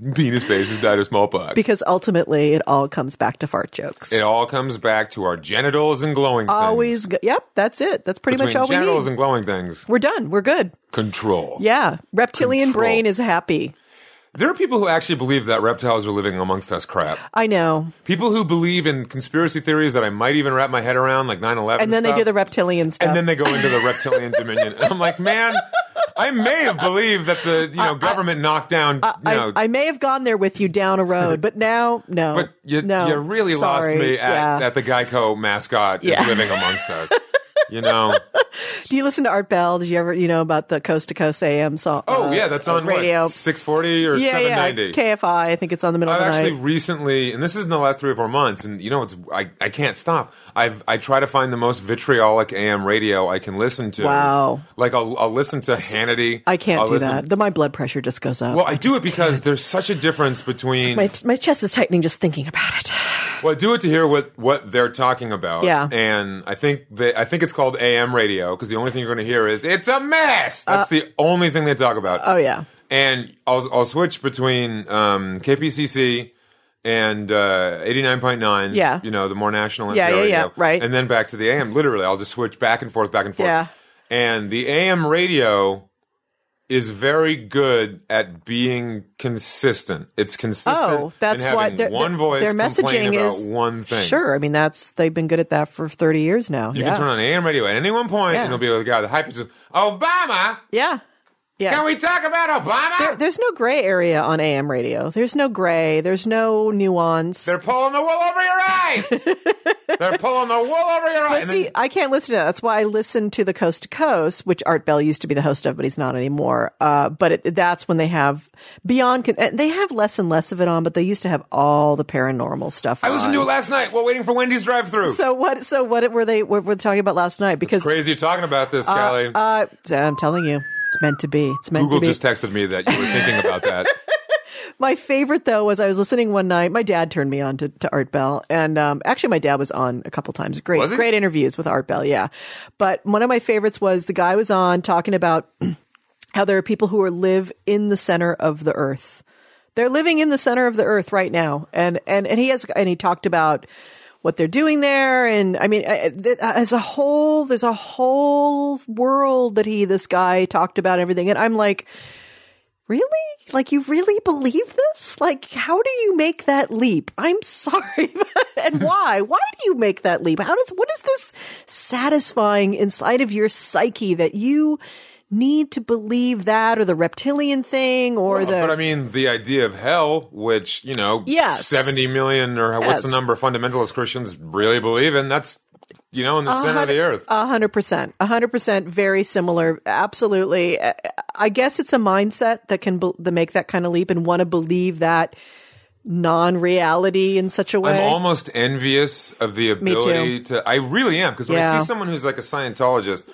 [LAUGHS] "Penis face has died of smallpox." because ultimately, it all comes back to fart jokes. it all comes back to our genitals and glowing. Always, things. go- yep, that's it. That's pretty Between much all we need. Genitals and glowing things. We're done. We're good. Control. Yeah, reptilian Control. brain is happy. There are people who actually believe that reptiles are living amongst us crap. I know. People who believe in conspiracy theories that I might even wrap my head around, like 9 11. And then they do the reptilian stuff. And then they go into the reptilian dominion. And I'm like, man, I may have believed that the you know government knocked down, you know, I, I may have gone there with you down a road, but now, no. but you, no. you really lost me at, yeah. at the Geico mascot Yeah. is living amongst us. [LAUGHS] You know? [LAUGHS] Do you listen to Art Bell? Did you ever, you know, about the Coast to Coast AM song? Oh uh, yeah, that's on radio. what 640 or yeah, yeah. 790. KFI. I think it's on the middle I've of the actually night. recently, and this is in the last three or four months, and you know, it's I, I can't stop. I've I try to find the most vitriolic AM radio I can listen to. Wow. Like I'll, I'll listen to Hannity. I can't I'll do listen- that. My blood pressure just goes up. Well, I do it because there's such a difference between. my my chest is tightening just thinking about it. well, I do it to hear what what they're talking about. Yeah. and I think they, I think it's called AM radio because the only thing you're going to hear is it's a mess. That's the only thing they talk about. Oh yeah. and I'll I'll switch between um, KPCC and uh, eighty nine point nine. Yeah. you know the more national Yeah, yeah, yeah, right. and then back to the AM. Literally, I'll just switch back and forth, back and forth. Yeah. and the AM radio is very good at being consistent. It's consistent. Oh, that's why their, one voice their messaging about is one thing. Sure, I mean that's they've been good at that for thirty years now. You yeah. can turn on AM radio at any one point, Yeah. and it'll be like, "God, the hype is Obama." yeah, yeah. Can we talk about Obama? There- there's no gray area on AM radio. There's no gray. There's no nuance. They're pulling the wool over your eyes. [LAUGHS] They're pulling the wool over your eyes. But see, then- I can't listen to that. That's why I listen to the Coast to Coast, which Art Bell used to be the host of, but he's not anymore. Uh, but it, that's when they have beyond. Con- and they have less and less of it on, but they used to have all the paranormal stuff. I listened to it last night while waiting for Wendy's drive-through. So what? So what were they? What were they talking about last night? Because Crazy talking about this, Callie. uh, I'm telling you, it's meant to be. It's meant Google to be. just texted me that you were thinking about that. [LAUGHS] My favorite though was I was listening one night. My dad turned me on to, to Art Bell, and um, actually my dad was on a couple times. Great, great interviews with Art Bell. Yeah, but one of my favorites was the guy was on talking about [CLEARS THROAT] how there are people who are live in the center of the earth. They're living in the center of the earth right now, and and and he has and he talked about what they're doing there, and I mean, as a whole, there's a whole world that he this guy talked about everything, and I'm like. Really? Like you really believe this? Like how do you make that leap? I'm [LAUGHS] sorry. and why? Why do you make that leap? How does what is this satisfying inside of your psyche that you need to believe that or the reptilian thing or the But I mean, the idea of hell, which you know, Yes. seventy million or what's the number of fundamentalist Christians really believe in? That's you know, in the center of the earth. A hundred percent, a hundred percent, very similar. Absolutely. I- guess it's a mindset that can be- that make that kind of leap and want to believe that non-reality in such a way. I'm almost envious of the ability to. I really am because when I see someone who's like a Scientologist,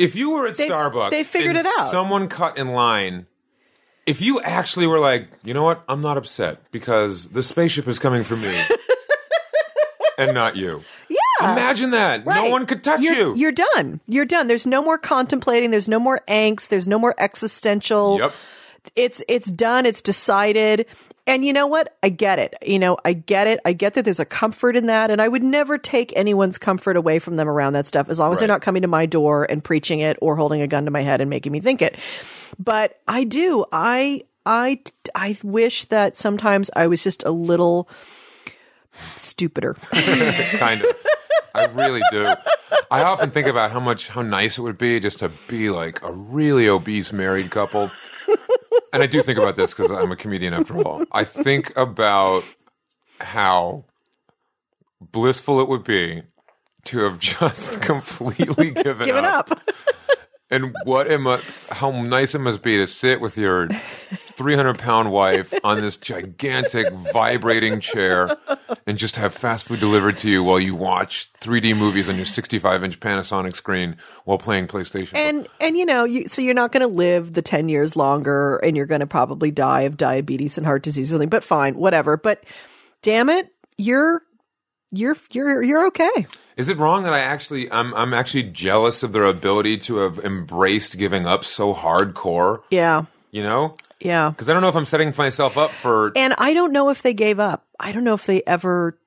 if you were at They've- Starbucks, they figured and it out. Someone cut in line. If you actually were like, you know what, I'm not upset because the spaceship is coming for me, [LAUGHS] and not you. yeah. Imagine that. No one could touch you're, you. You're done. You're done. There's no more contemplating. There's no more angst. There's no more existential. Yep. It's it's done. It's decided. And you know what? I get it. You know, I get it. I get that there's a comfort in that, and I would never take anyone's comfort away from them around that stuff as long as they're not coming to my door and preaching it or holding a gun to my head and making me think it. But I do. I I I wish that sometimes I was just a little stupider. [LAUGHS] kind of. I really do. I often think about how much how nice it would be just to be like a really obese married couple. And I do think about this because I'm a comedian after all. I think about how blissful it would be to have just [LAUGHS] completely given, Given up. And what it how nice it must be to sit with your 300 pound wife on this gigantic vibrating chair and just have fast food delivered to you while you watch 3D movies on your 65 inch Panasonic screen while playing PlayStation. And and you know, you so you're not going to live the 10 years longer and you're going to probably die of diabetes and heart disease or something, but fine, whatever. But damn it, you're you're you're you're okay. Is it wrong that I actually I'm I'm actually jealous of their ability to have embraced giving up so hardcore? Yeah. You know, Yeah. because I don't know if I'm setting myself up for. And I don't know if they gave up. I don't know if they ever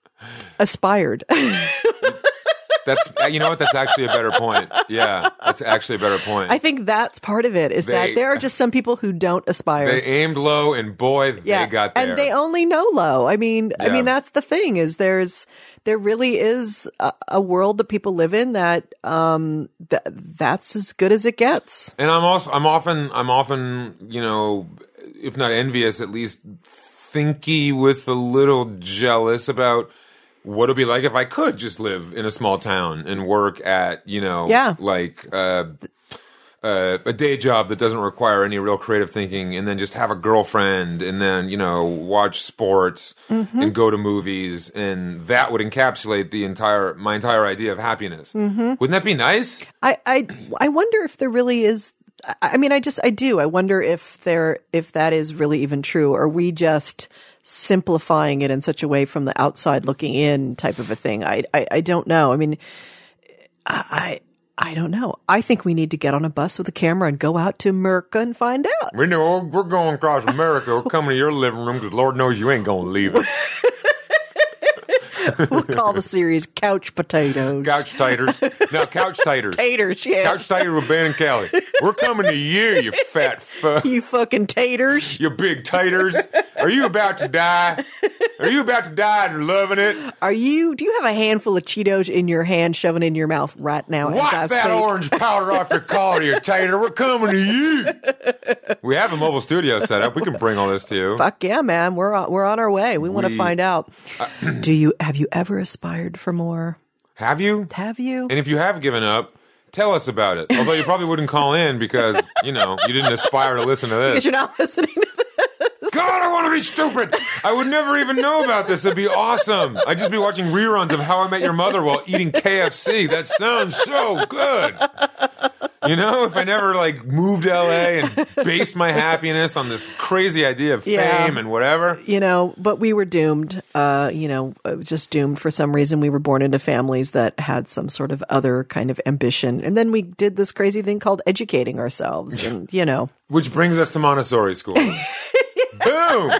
[LAUGHS] aspired. That's you know what? That's actually a better point. Yeah, that's actually a better point. I think that's part of it is They- that there are just some people who don't aspire. They aimed low, and boy, they got there. And they only know low. I mean, I mean that's the thing is there's there really is a, a world that people live in that um that that's as good as it gets. And I'm also I'm often I'm often you know if not envious at least thinky with a little jealous about what it'd be like if I could just live in a small town and work at you know Yeah. like uh, uh, a day job that doesn't require any real creative thinking and then just have a girlfriend and then you know watch sports Mm-hmm. and go to movies and that would encapsulate the entire my entire idea of happiness Mm-hmm. wouldn't that be nice I I I wonder if there really is I mean I just I do. I wonder if there if that is really even true. Are we just simplifying it in such a way from the outside looking in type of a thing? I I, I don't know. I mean I I don't know. I think we need to get on a bus with a camera and go out to America and find out. We know we're going across America. We're coming to your living room because Lord knows you ain't going to leave it. [LAUGHS] [LAUGHS] We'll call the series Couch Potatoes. Couch Titers. Now, Couch Titers. [LAUGHS] Taters, yeah. Couch Titer with Ben and Callie. We're coming to you, you fat fuck. you fucking taters. You big titers. Are you about to die? Are you about to die and loving it? Are you? Do you have a handful of Cheetos in your hand, shoving in your mouth right now? as I Wipe that speak? orange powder off your collar, you tater. We're coming to you. We have a mobile studio set up. We can bring all this to you. Fuck yeah, man. We're on, we're on our way. We, want to find out. Do you have you ever aspired for more? Have you? Have you? And if you have given up, tell us about it. Although you [LAUGHS] probably wouldn't call in because, you know, you didn't aspire to listen to Because this. you're not listening to this. God, I want to be stupid. I would never even know about this. It'd be awesome. I'd just be watching reruns of How I Met Your Mother while eating KFC. That sounds so good. You know, if I never like moved to LA and based my happiness on this crazy idea of Yeah. fame and whatever. You know, but we were doomed. Uh, you know, uh, just doomed for some reason. We were born into families that had some sort of other kind of ambition, and then we did this crazy thing called educating ourselves. And you know, Which brings us to Montessori schools. [LAUGHS] Boom.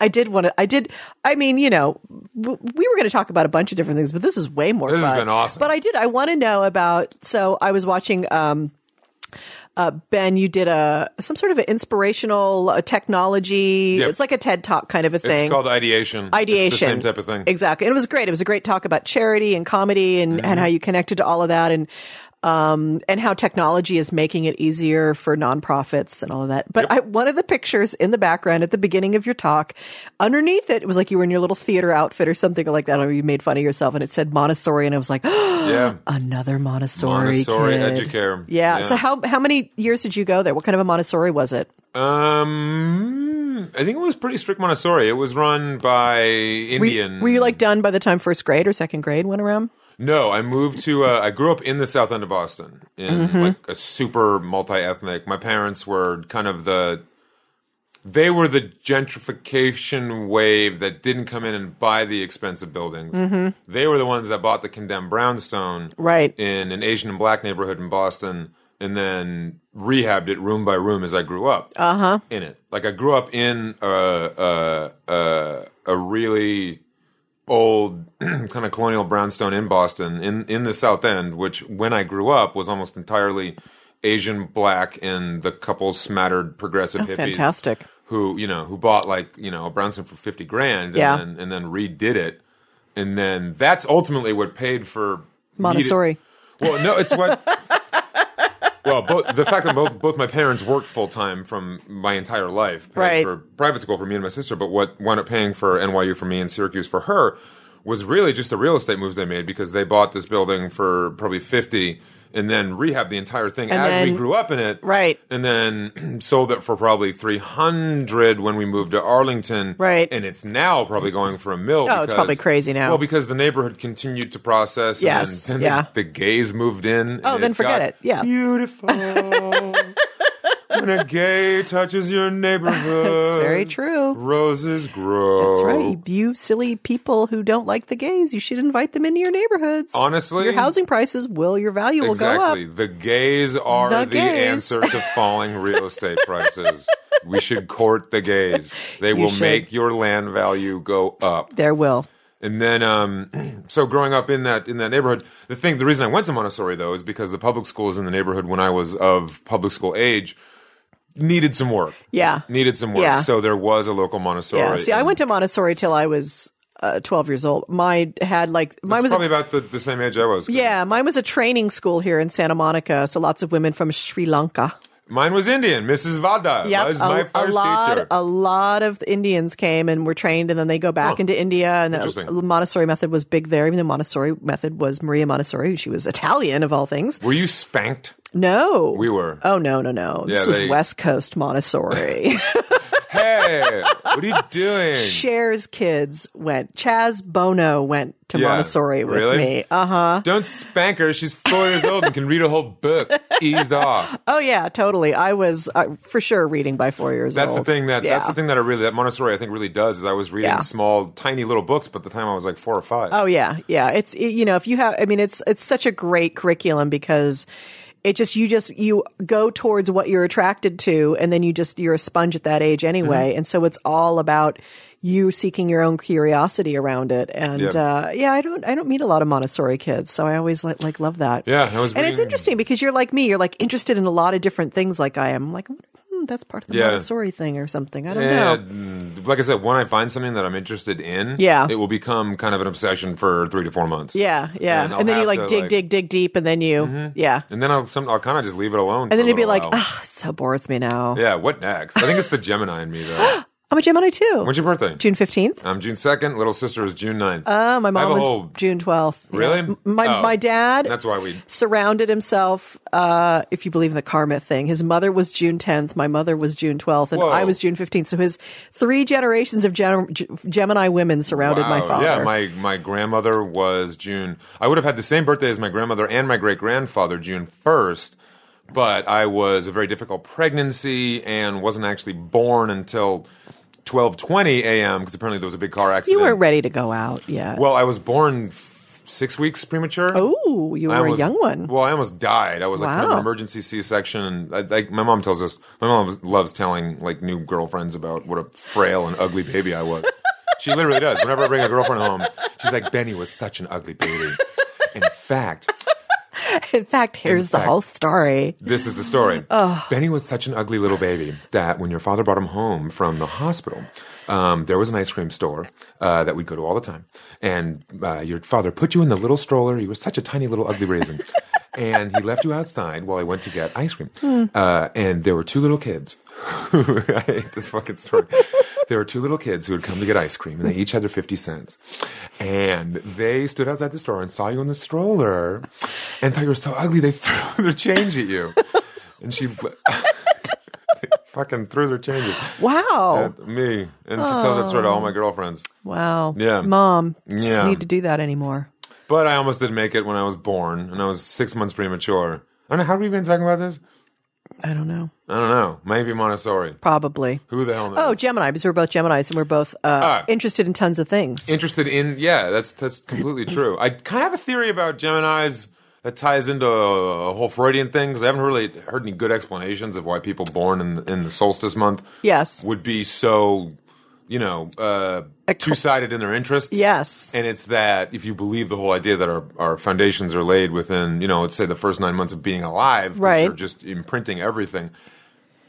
I did want to. I did. I mean, you know, w- we were going to talk about a bunch of different things, but this is way more. This has been awesome. But I did. I want to know about. So I was watching. um uh, Ben, you did a some sort of an inspirational uh, technology. Yep. It's like a TED talk kind of a thing. It's called ideation. ideation. Same type of thing. Exactly. And it was great. It was a great talk about charity and comedy and, Mm-hmm. and how you connected to all of that. And um, and how technology is making it easier for nonprofits and all of that. But I, one of the pictures in the background at the beginning of your talk, underneath it, it was like you were in your little theater outfit or something like that, or you made fun of yourself, and it said Montessori, and I was like, [GASPS] Yeah. another Montessori, Montessori kid. Educare. Yeah. Yeah. So how how many years did you go there? What kind of a Montessori was it? Um, I think it was pretty strict Montessori. It was run by Were you, Indian. were you like done by the time first grade or second grade went around? No, I moved to. Uh, I grew up in the south end of Boston, in Mm-hmm. like a super multi-ethnic. My parents were kind of the. They were the gentrification wave that didn't come in and buy the expensive buildings. They were the ones that bought the condemned brownstone, Mm-hmm. Right. in an Asian and black neighborhood in Boston, and then rehabbed it room by room as I grew up. Uh huh. In it, like I grew up in a a a, a really old [CLEARS THROAT] kind of colonial brownstone in Boston in in the South End, which when I grew up was almost entirely Asian, black, and the couple smattered progressive oh, hippies. Oh, fantastic. Who you know who bought like you know a brownstone for fifty grand and Yeah. then and then redid it, and then that's ultimately what paid for Montessori. well, no, it's what. [LAUGHS] well, both, the fact that both, both my parents worked full time from my entire life, Right. for private school for me and my sister, but what wound up paying for NYU for me and Syracuse for her was really just the real estate moves they made because they bought this building for probably fifty and then rehab the entire thing And as we grew up in it, Right. And then [CLEARS THROAT] sold it for probably three hundred when we moved to Arlington, Right. And it's now probably going for a mill. Oh, it's probably crazy now. Well, because the neighborhood continued to process, Yes, and then, then yeah. the, the gays moved in. Oh, and then forget got it, yeah. beautiful. [LAUGHS] when a gay touches your neighborhood, It's very true. Roses grow. That's right. You silly people who don't like the gays, you should invite them into your neighborhoods. Honestly, your housing prices will, your value will exactly. go up. The gays are The the, gays. answer to [LAUGHS] falling real estate prices. We should court the gays. They will should. make your land value go up. There will. And then, um, [CLEARS THROAT] so growing up in that in that neighborhood, the thing, the reason I went to Montessori though is because the public schools in the neighborhood when I was of public school age needed some work. Yeah. needed some work. Yeah. So there was a local Montessori. Yeah. See, I went to Montessori till I was uh, 12 years old. Mine had like, mine it's was, a, probably about the, the same age I was. yeah, mine was a training school here in Santa Monica. So lots of women from Sri Lanka. Mine was Indian. Mrs. Vada Yep, was my a, first a lot, teacher. a lot of Indians came and were trained, and then they go back into India. And the Montessori method was big there. Even the Montessori method was Maria Montessori. She was Italian of all things. Were you spanked? No, We were. Oh no, no, no! This Yeah, was they- West Coast Montessori. [LAUGHS] Hey, what are you doing? Cher's kids went. Chaz Bono went to Yeah, Montessori with really? me. Uh huh. Don't spank her. She's four years old and can read a whole book. Ease off. [LAUGHS] Oh yeah, totally. I was uh, for sure reading by four years That's old. the thing that Yeah. that's the thing that I really that Montessori I think really does is I was reading Yeah. small, tiny little books, but the time I was like four or five. Oh yeah, yeah. It's it- you know if you have, I mean, it's it's such a great curriculum because it just you just you go towards what you're attracted to, and then you just you're a sponge at that age anyway, Mm-hmm. and so it's all about you seeking your own curiosity around it. And Yeah. uh, yeah, I don't I don't meet a lot of Montessori kids, so I always like like love that. Yeah, and it's interesting because you're like me, you're like interested in a lot of different things, like I am. I'm like. That's part of the Yeah. Montessori thing or something. I don't know. Like I said, when I find something that I'm interested in, Yeah. it will become kind of an obsession for three to four months. Yeah, yeah. And And, then you like to, dig, like- dig, dig deep, and then you, yeah. And then I'll some I'll kind of just leave it alone. And then you'd be little like, while. ah, so bores me now. yeah, what next? I think it's the Gemini in me though. [LAUGHS] I'm a Gemini too. When's your birthday? June 15th. I'm June second. Little sister is June 9th. Uh, my I have mom a was whole- June 12th. Really? M- My, Oh. my dad That's why we. surrounded himself, uh, if you believe in the karma thing. His mother was June 10th. My mother was June 12th. And Whoa. I was June 15th. So his three generations of Gem- G- Gemini women surrounded my Wow. father. Yeah, my my grandmother was June. I would have had the same birthday as my grandmother and my great grandfather, June first. But I was a very difficult pregnancy and wasn't actually born until twelve twenty a.m. because apparently there was a big car accident. you weren't ready to go out yet. Well, I was born f- six weeks premature. oh, you were a young one. Well, I almost died. I was like kind of an emergency C-section. And I, like my mom tells us, my mom loves telling like new girlfriends about what a frail and ugly baby I was. [LAUGHS] she literally does. Whenever I bring a girlfriend home, she's like, "Benny was such an ugly baby." In fact, [LAUGHS] In fact, here's the fact- whole story. this is the story. [LAUGHS] Benny was such an ugly little baby that when your father brought him home from the hospital, um, there was an ice cream store uh, that we'd go to all the time. And uh, your father put you in the little stroller. You were such a tiny little ugly raisin. [LAUGHS] and he left you outside while I went to get ice cream. Hmm. Uh, and there were two little kids. I hate this fucking story. There were two little kids who had come to get ice cream, and they each had their 50 cents. And they stood outside the store and saw you in the stroller and thought you were so ugly, they [LAUGHS] threw their change at you. And she [LAUGHS] fucking threw their change Wow. at me. And she tells that story to all my girlfriends. wow. Yeah. Mom, just Yeah. need to do that anymore. But I almost didn't make it when I was born, and I was six months premature. I don't know. How have we been talking about this? I don't know. I don't know. Maybe Montessori. Probably. Who the hell knows? Oh, Gemini, because we're both Geminis and we're both uh, interested in tons of things. Interested in? Yeah, that's that's completely [LAUGHS] true. I kind of have a theory about Gemini's that ties into a whole Freudian thing because I haven't really heard any good explanations of why people born in in the solstice month yes. would be so, you know, uh, two sided in their interests. Yes. And it's that if you believe the whole idea that our, our foundations are laid within, you know, let's say the first nine months of being alive, Right. You're just imprinting everything.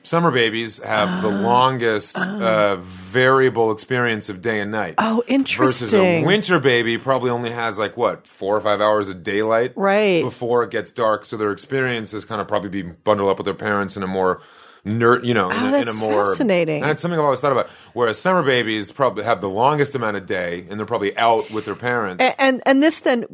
Summer babies have Ah. the [GASPS] longest uh, variable experience of day and night. Oh, interesting. Versus a winter baby probably only has like what four or five hours of daylight, Right. before it gets dark. So their experience is kind of probably being bundled up with their parents in a more nerd, you know, in, Oh, a, in a more fascinating. And it's something I've always thought about. Whereas summer babies probably have the longest amount of day, and they're probably out with their parents. A- and and this then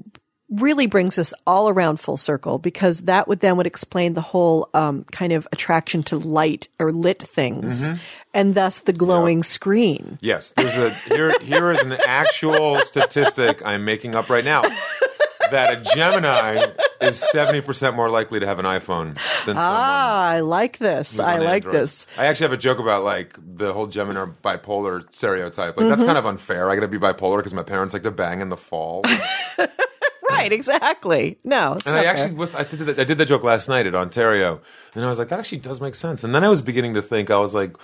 really brings us all around full circle because that would then would explain the whole um, kind of attraction to light or lit things Mm-hmm. and thus the glowing screen Yes, there's a here. Here is an actual statistic I'm making up right now [LAUGHS] that a Gemini is seventy percent more likely to have an iPhone than someone. ah i like this i like Android. this I actually have a joke about like the whole Gemini bipolar stereotype. Like that's Mm-hmm. kind of unfair. I got to be bipolar because my parents like to bang in the fall. [LAUGHS] right exactly no it's And I actually was, I did that, I did that joke last night at Ontario, and I was like, that actually does make sense. And then I was beginning to think, I was like,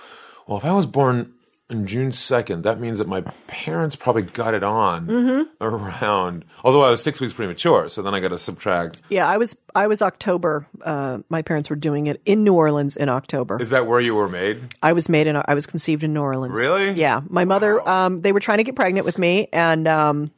well, if I was born on June second, that means that my parents probably got it on Mm-hmm. around. Although I was six weeks premature, so then I got to subtract. yeah i was i was october uh, my parents were doing it in new orleans in october Is that where you were made? I was made in, I was conceived in New Orleans. Really? Yeah. My mother, um, they were trying to get pregnant with me and, um,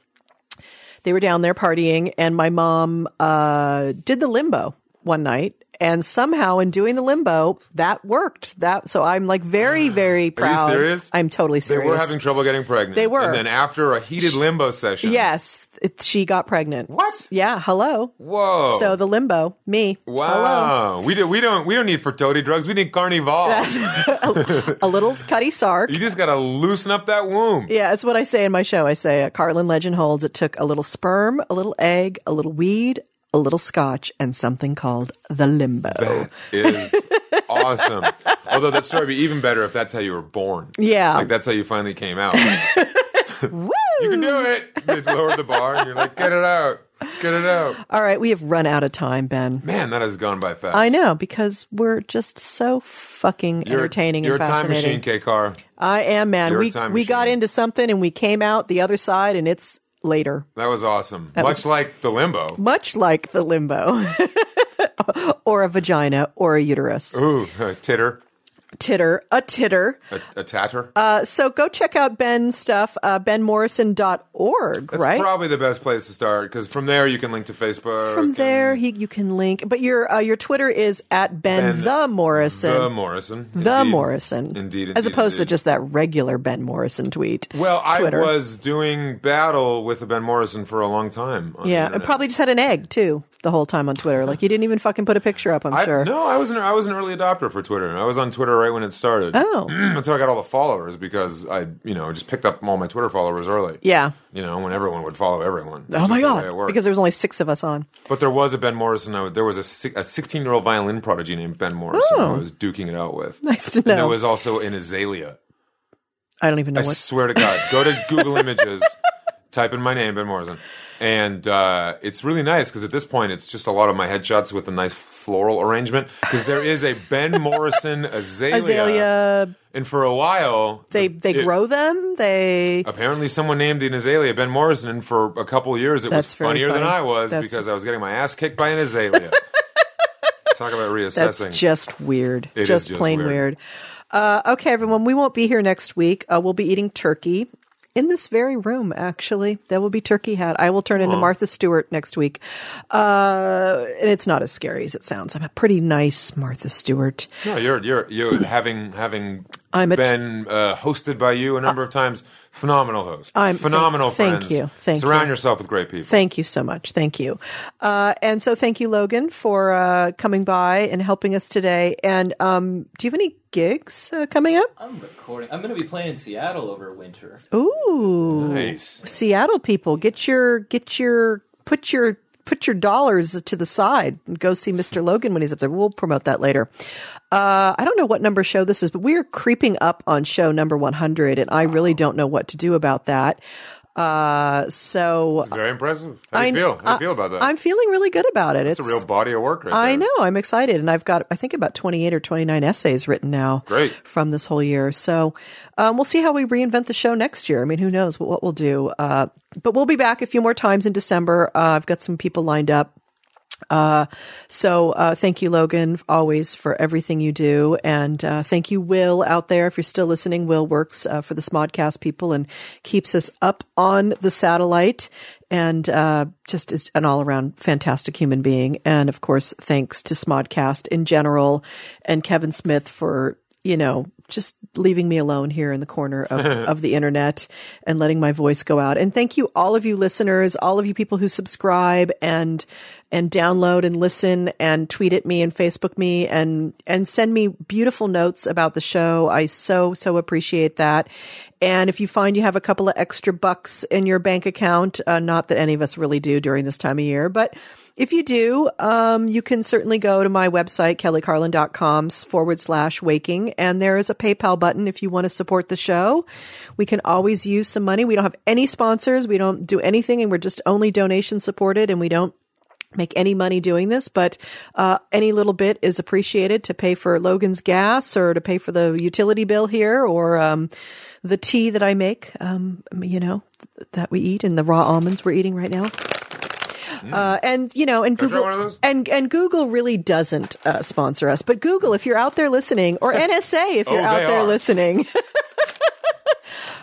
they were down there partying and my mom, uh, did the limbo one night and somehow in doing the limbo, that worked. That, so I'm like very, [SIGHS] very proud. serious? I'm totally serious They were having trouble getting pregnant. They were. And then after a heated limbo session. Yes. It, she got pregnant. What? Yeah. Hello. Whoa. So the limbo, me. Hello. Wow. We do, we don't we don't need fertility drugs. We need carnival. [LAUGHS] A little Cutty Sark. you just got to loosen up that womb. Yeah, it's what I say in my show. I say, uh, Carlin legend holds it took a little sperm, a little egg, a little weed, a little scotch, and something called the limbo. That is awesome. [LAUGHS] Although that story would be even better if that's how you were born. Yeah. Like that's how you finally came out. [LAUGHS] [LAUGHS] You can do it. They lowered the bar and you're like, get it out. Get it out. All right, we have run out of time, Ben. Man, that has gone by fast. I know because we're just so fucking You're, entertaining you're and a time fascinating. machine, K Car. I am, man. You're we we got into something and we came out the other side, and it's later, That was awesome. Much was- like the limbo. much like the limbo, [LAUGHS] or a vagina, or a uterus. Ooh, a [LAUGHS] titter. Titter, a titter. A, a tatter. Uh, so go check out Ben's stuff, uh, benmorrison.org, That's right? probably the best place to start because from there you can link to Facebook. From there, he, you can link, but your uh, your Twitter is at Ben, Ben the Morrison. the Morrison. The Indeed. Morrison. Indeed, As indeed, opposed to just that regular Ben Morrison tweet. Well, I Twitter. was doing battle with Ben Morrison for a long time. Yeah, and probably just had an egg too the whole time on Twitter. Like you didn't even fucking put a picture up. I'm I, sure. No, I was an I was an early adopter for Twitter. I was on Twitter right when it started. Oh. [CLEARS THROAT] How I got all the followers because I, you know, just picked up all my Twitter followers early. Yeah. You know, when everyone would follow everyone. Oh my just the way it god! Because there's only six of us on. but there was a Ben Morrison. I, there was a a 16 year old violin prodigy named Ben Morrison. Oh. I was duking it out with. [LAUGHS] Nice to And there was also an azalea. I don't even know I what. swear to God, go to Google [LAUGHS] Images, type in my name, Ben Morrison, and uh, it's really nice because at this point it's just a lot of my headshots with a nice floral arrangement because there is a Ben Morrison [LAUGHS] azalea, Azalea. and for a while They they it- grow them. They Apparently, someone named an azalea Ben Morrison, and for a couple of years it That's was funnier than. I was That's- because I was getting my ass kicked by an azalea. [LAUGHS] Talk about That's reassessing. just weird. It is just just plain weird. weird. Uh, okay, everyone, we won't be here next week. Uh, we'll be eating turkey in this very room, actually. That will be Turkey Hat. I will turn into Martha Stewart next week. Uh, and it's not as scary as it sounds. I'm a pretty nice Martha Stewart. No, you're you're you're having having I'm a- been uh, hosted by you a number of times. Phenomenal host. I'm- phenomenal thank- friends. thank you. Thank Surround you. yourself with great people. Thank you so much. Thank you. Uh, and so thank you, Logan, for uh, coming by and helping us today. And um, do you have any gigs uh, coming up? I'm recording. I'm going to be playing in Seattle over winter. Ooh, nice. Seattle people, get your get your put your put your dollars to the side and go see Mr. Logan when he's up there. We'll promote that later. Uh, I don't know what number show this is, but we are creeping up on show number 100, and I really don't know what to do about that. Uh, so It's Very impressive. How do you I- feel? How do you I- feel about that? I'm feeling really good about it. it's a real body of work right there. I know. I'm excited. And I've got, I think, about 28 or 29 essays written now. Great. From this whole year. So um, we'll see how we reinvent the show next year. I mean, who knows what, what we'll do. Uh, but we'll be back a few more times in December. Uh, I've got some people lined up. Uh, so, uh, thank you, Logan, always for everything you do. And, uh, thank you, Will, out there. If you're still listening, Will works, uh, for the Smodcast people and keeps us up on the satellite and, uh, just is an all around fantastic human being. And of course, thanks to Smodcast in general and Kevin Smith for, you know, just leaving me alone here in the corner of, [LAUGHS] of the internet and letting my voice go out. And thank you, all of you listeners, all of you people who subscribe and, and download and listen and tweet at me and Facebook me and, and send me beautiful notes about the show. I so, so appreciate that. And if you find you have a couple of extra bucks in your bank account, uh, not that any of us really do during this time of year, but if you do, um, you can certainly go to my website, kellycarlin.com forward slash waking. And there is a PayPal button if you want to support the show. We can always use some money. We don't have any sponsors. We don't do anything and we're just only donation supported and we don't make any money doing this, but uh, any little bit is appreciated to pay for Logan's gas or to pay for the utility bill here or um, the tea that I make, um, you know, th- that we eat and the raw almonds we're eating right now. Uh, and you know, and Can I try Google one of those? and and Google really doesn't uh, sponsor us, but Google, if you're out there listening, or [LAUGHS] NSA, if you're Oh, out there are. listening, [LAUGHS]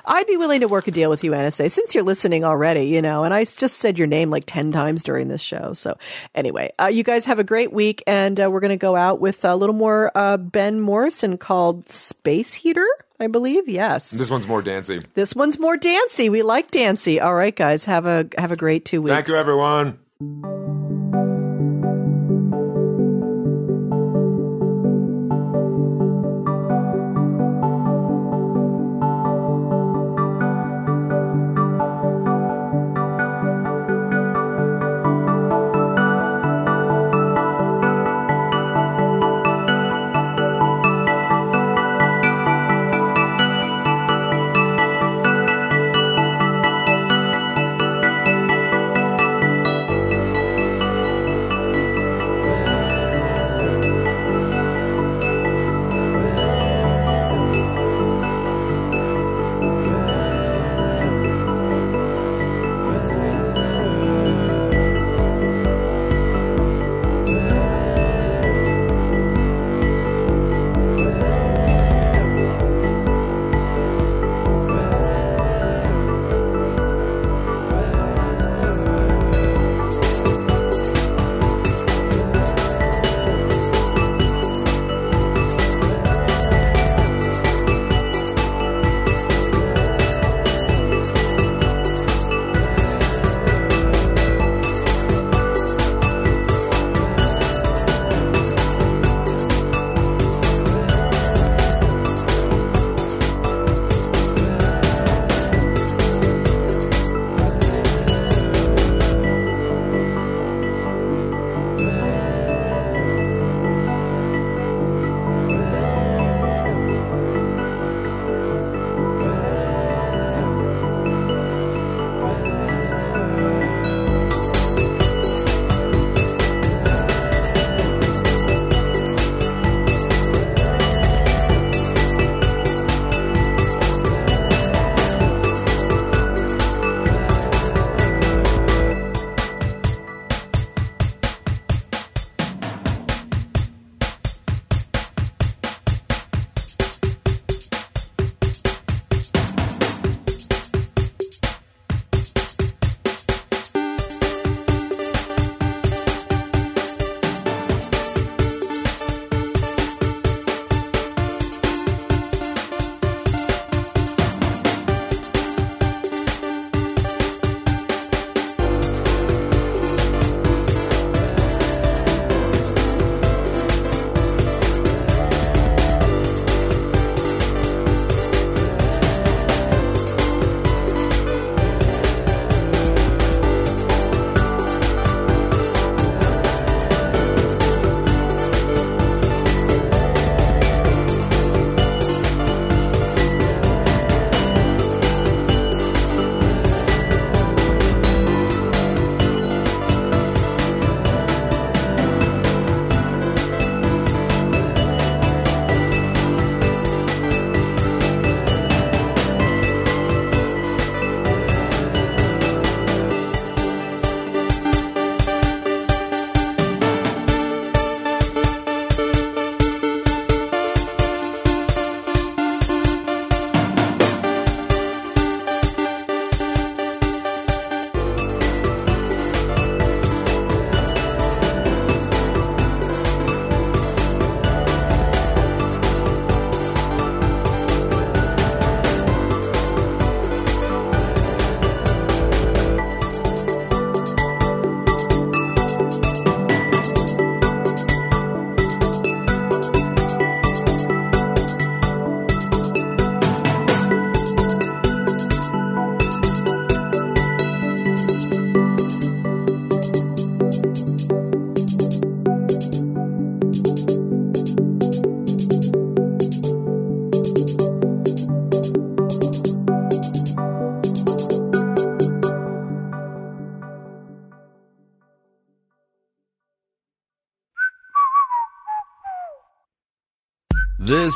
I'd be willing to work a deal with you, NSA, since you're listening already, you know, and I just said your name like 10 times during this show. So anyway, uh, you guys have a great week and uh, we're going to go out with a little more uh, Ben Morrison called Space Heater, I believe. Yes. This one's more dancy. This one's more dancy. We like dancy. All right, guys, have a, have a great two weeks. Thank you, everyone. This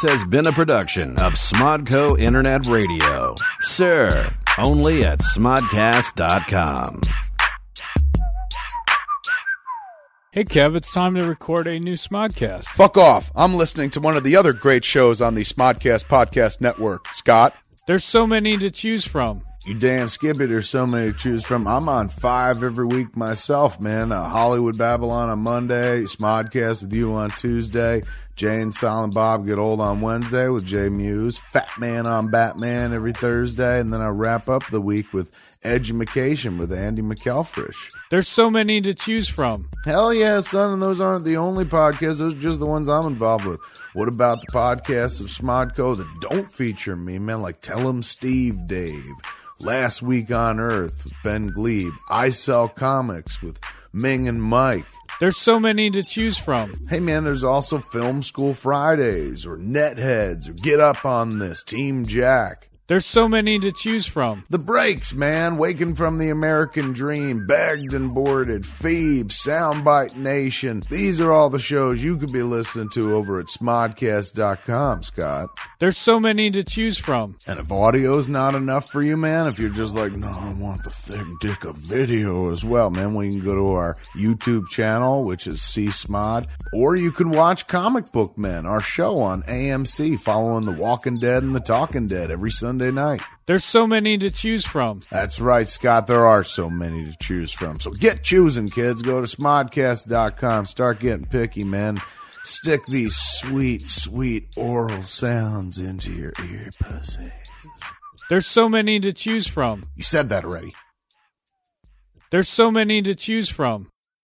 has been a production of Smodco Internet Radio. Sir, only at smodcast.com. Hey, Kev, it's time to record a new Smodcast. Fuck off. I'm listening to one of the other great shows on the Smodcast Podcast Network. Scott? There's so many to choose from. You damn skippy, there's so many to choose from. I'm on five every week myself, man. Uh, Hollywood Babylon on Monday, Smodcast with you on Tuesday, Jay and Silent Bob get old on Wednesday with Jay Mewes, Fat Man on Batman every Thursday, and then I wrap up the week with Edumacation with Andy McElfresh. There's so many to choose from. Hell yeah, son, and those aren't the only podcasts. Those are just the ones I'm involved with. What about the podcasts of Smodco that don't feature me, man? Like Tell 'em Steve Dave, Last Week on Earth with Ben Gleib, I Sell Comics with Ming and Mike. There's so many to choose from. Hey man, there's also Film School Fridays or Netheads or Get Up on This, Team Jack. There's so many to choose from. The Breaks, man, Waking from the American Dream, Bagged and Boarded, Phoebe, Soundbite Nation. These are all the shows you could be listening to over at smodcast.com, Scott. There's so many to choose from. And if audio's not enough for you, man, if you're just like, no, I want the thick dick of video as well, man, we can go to our YouTube channel, which is C Smod, or you can watch Comic Book Men, our show on AMC, following The Walking Dead and The Talking Dead every Sunday night. There's so many to choose from. That's right, Scott. There are so many to choose from. So get choosing, kids. Go to smodcast.com. Start getting picky, man. Stick these sweet, sweet oral sounds into your ear pussies. There's so many to choose from. You said that already. There's so many to choose from.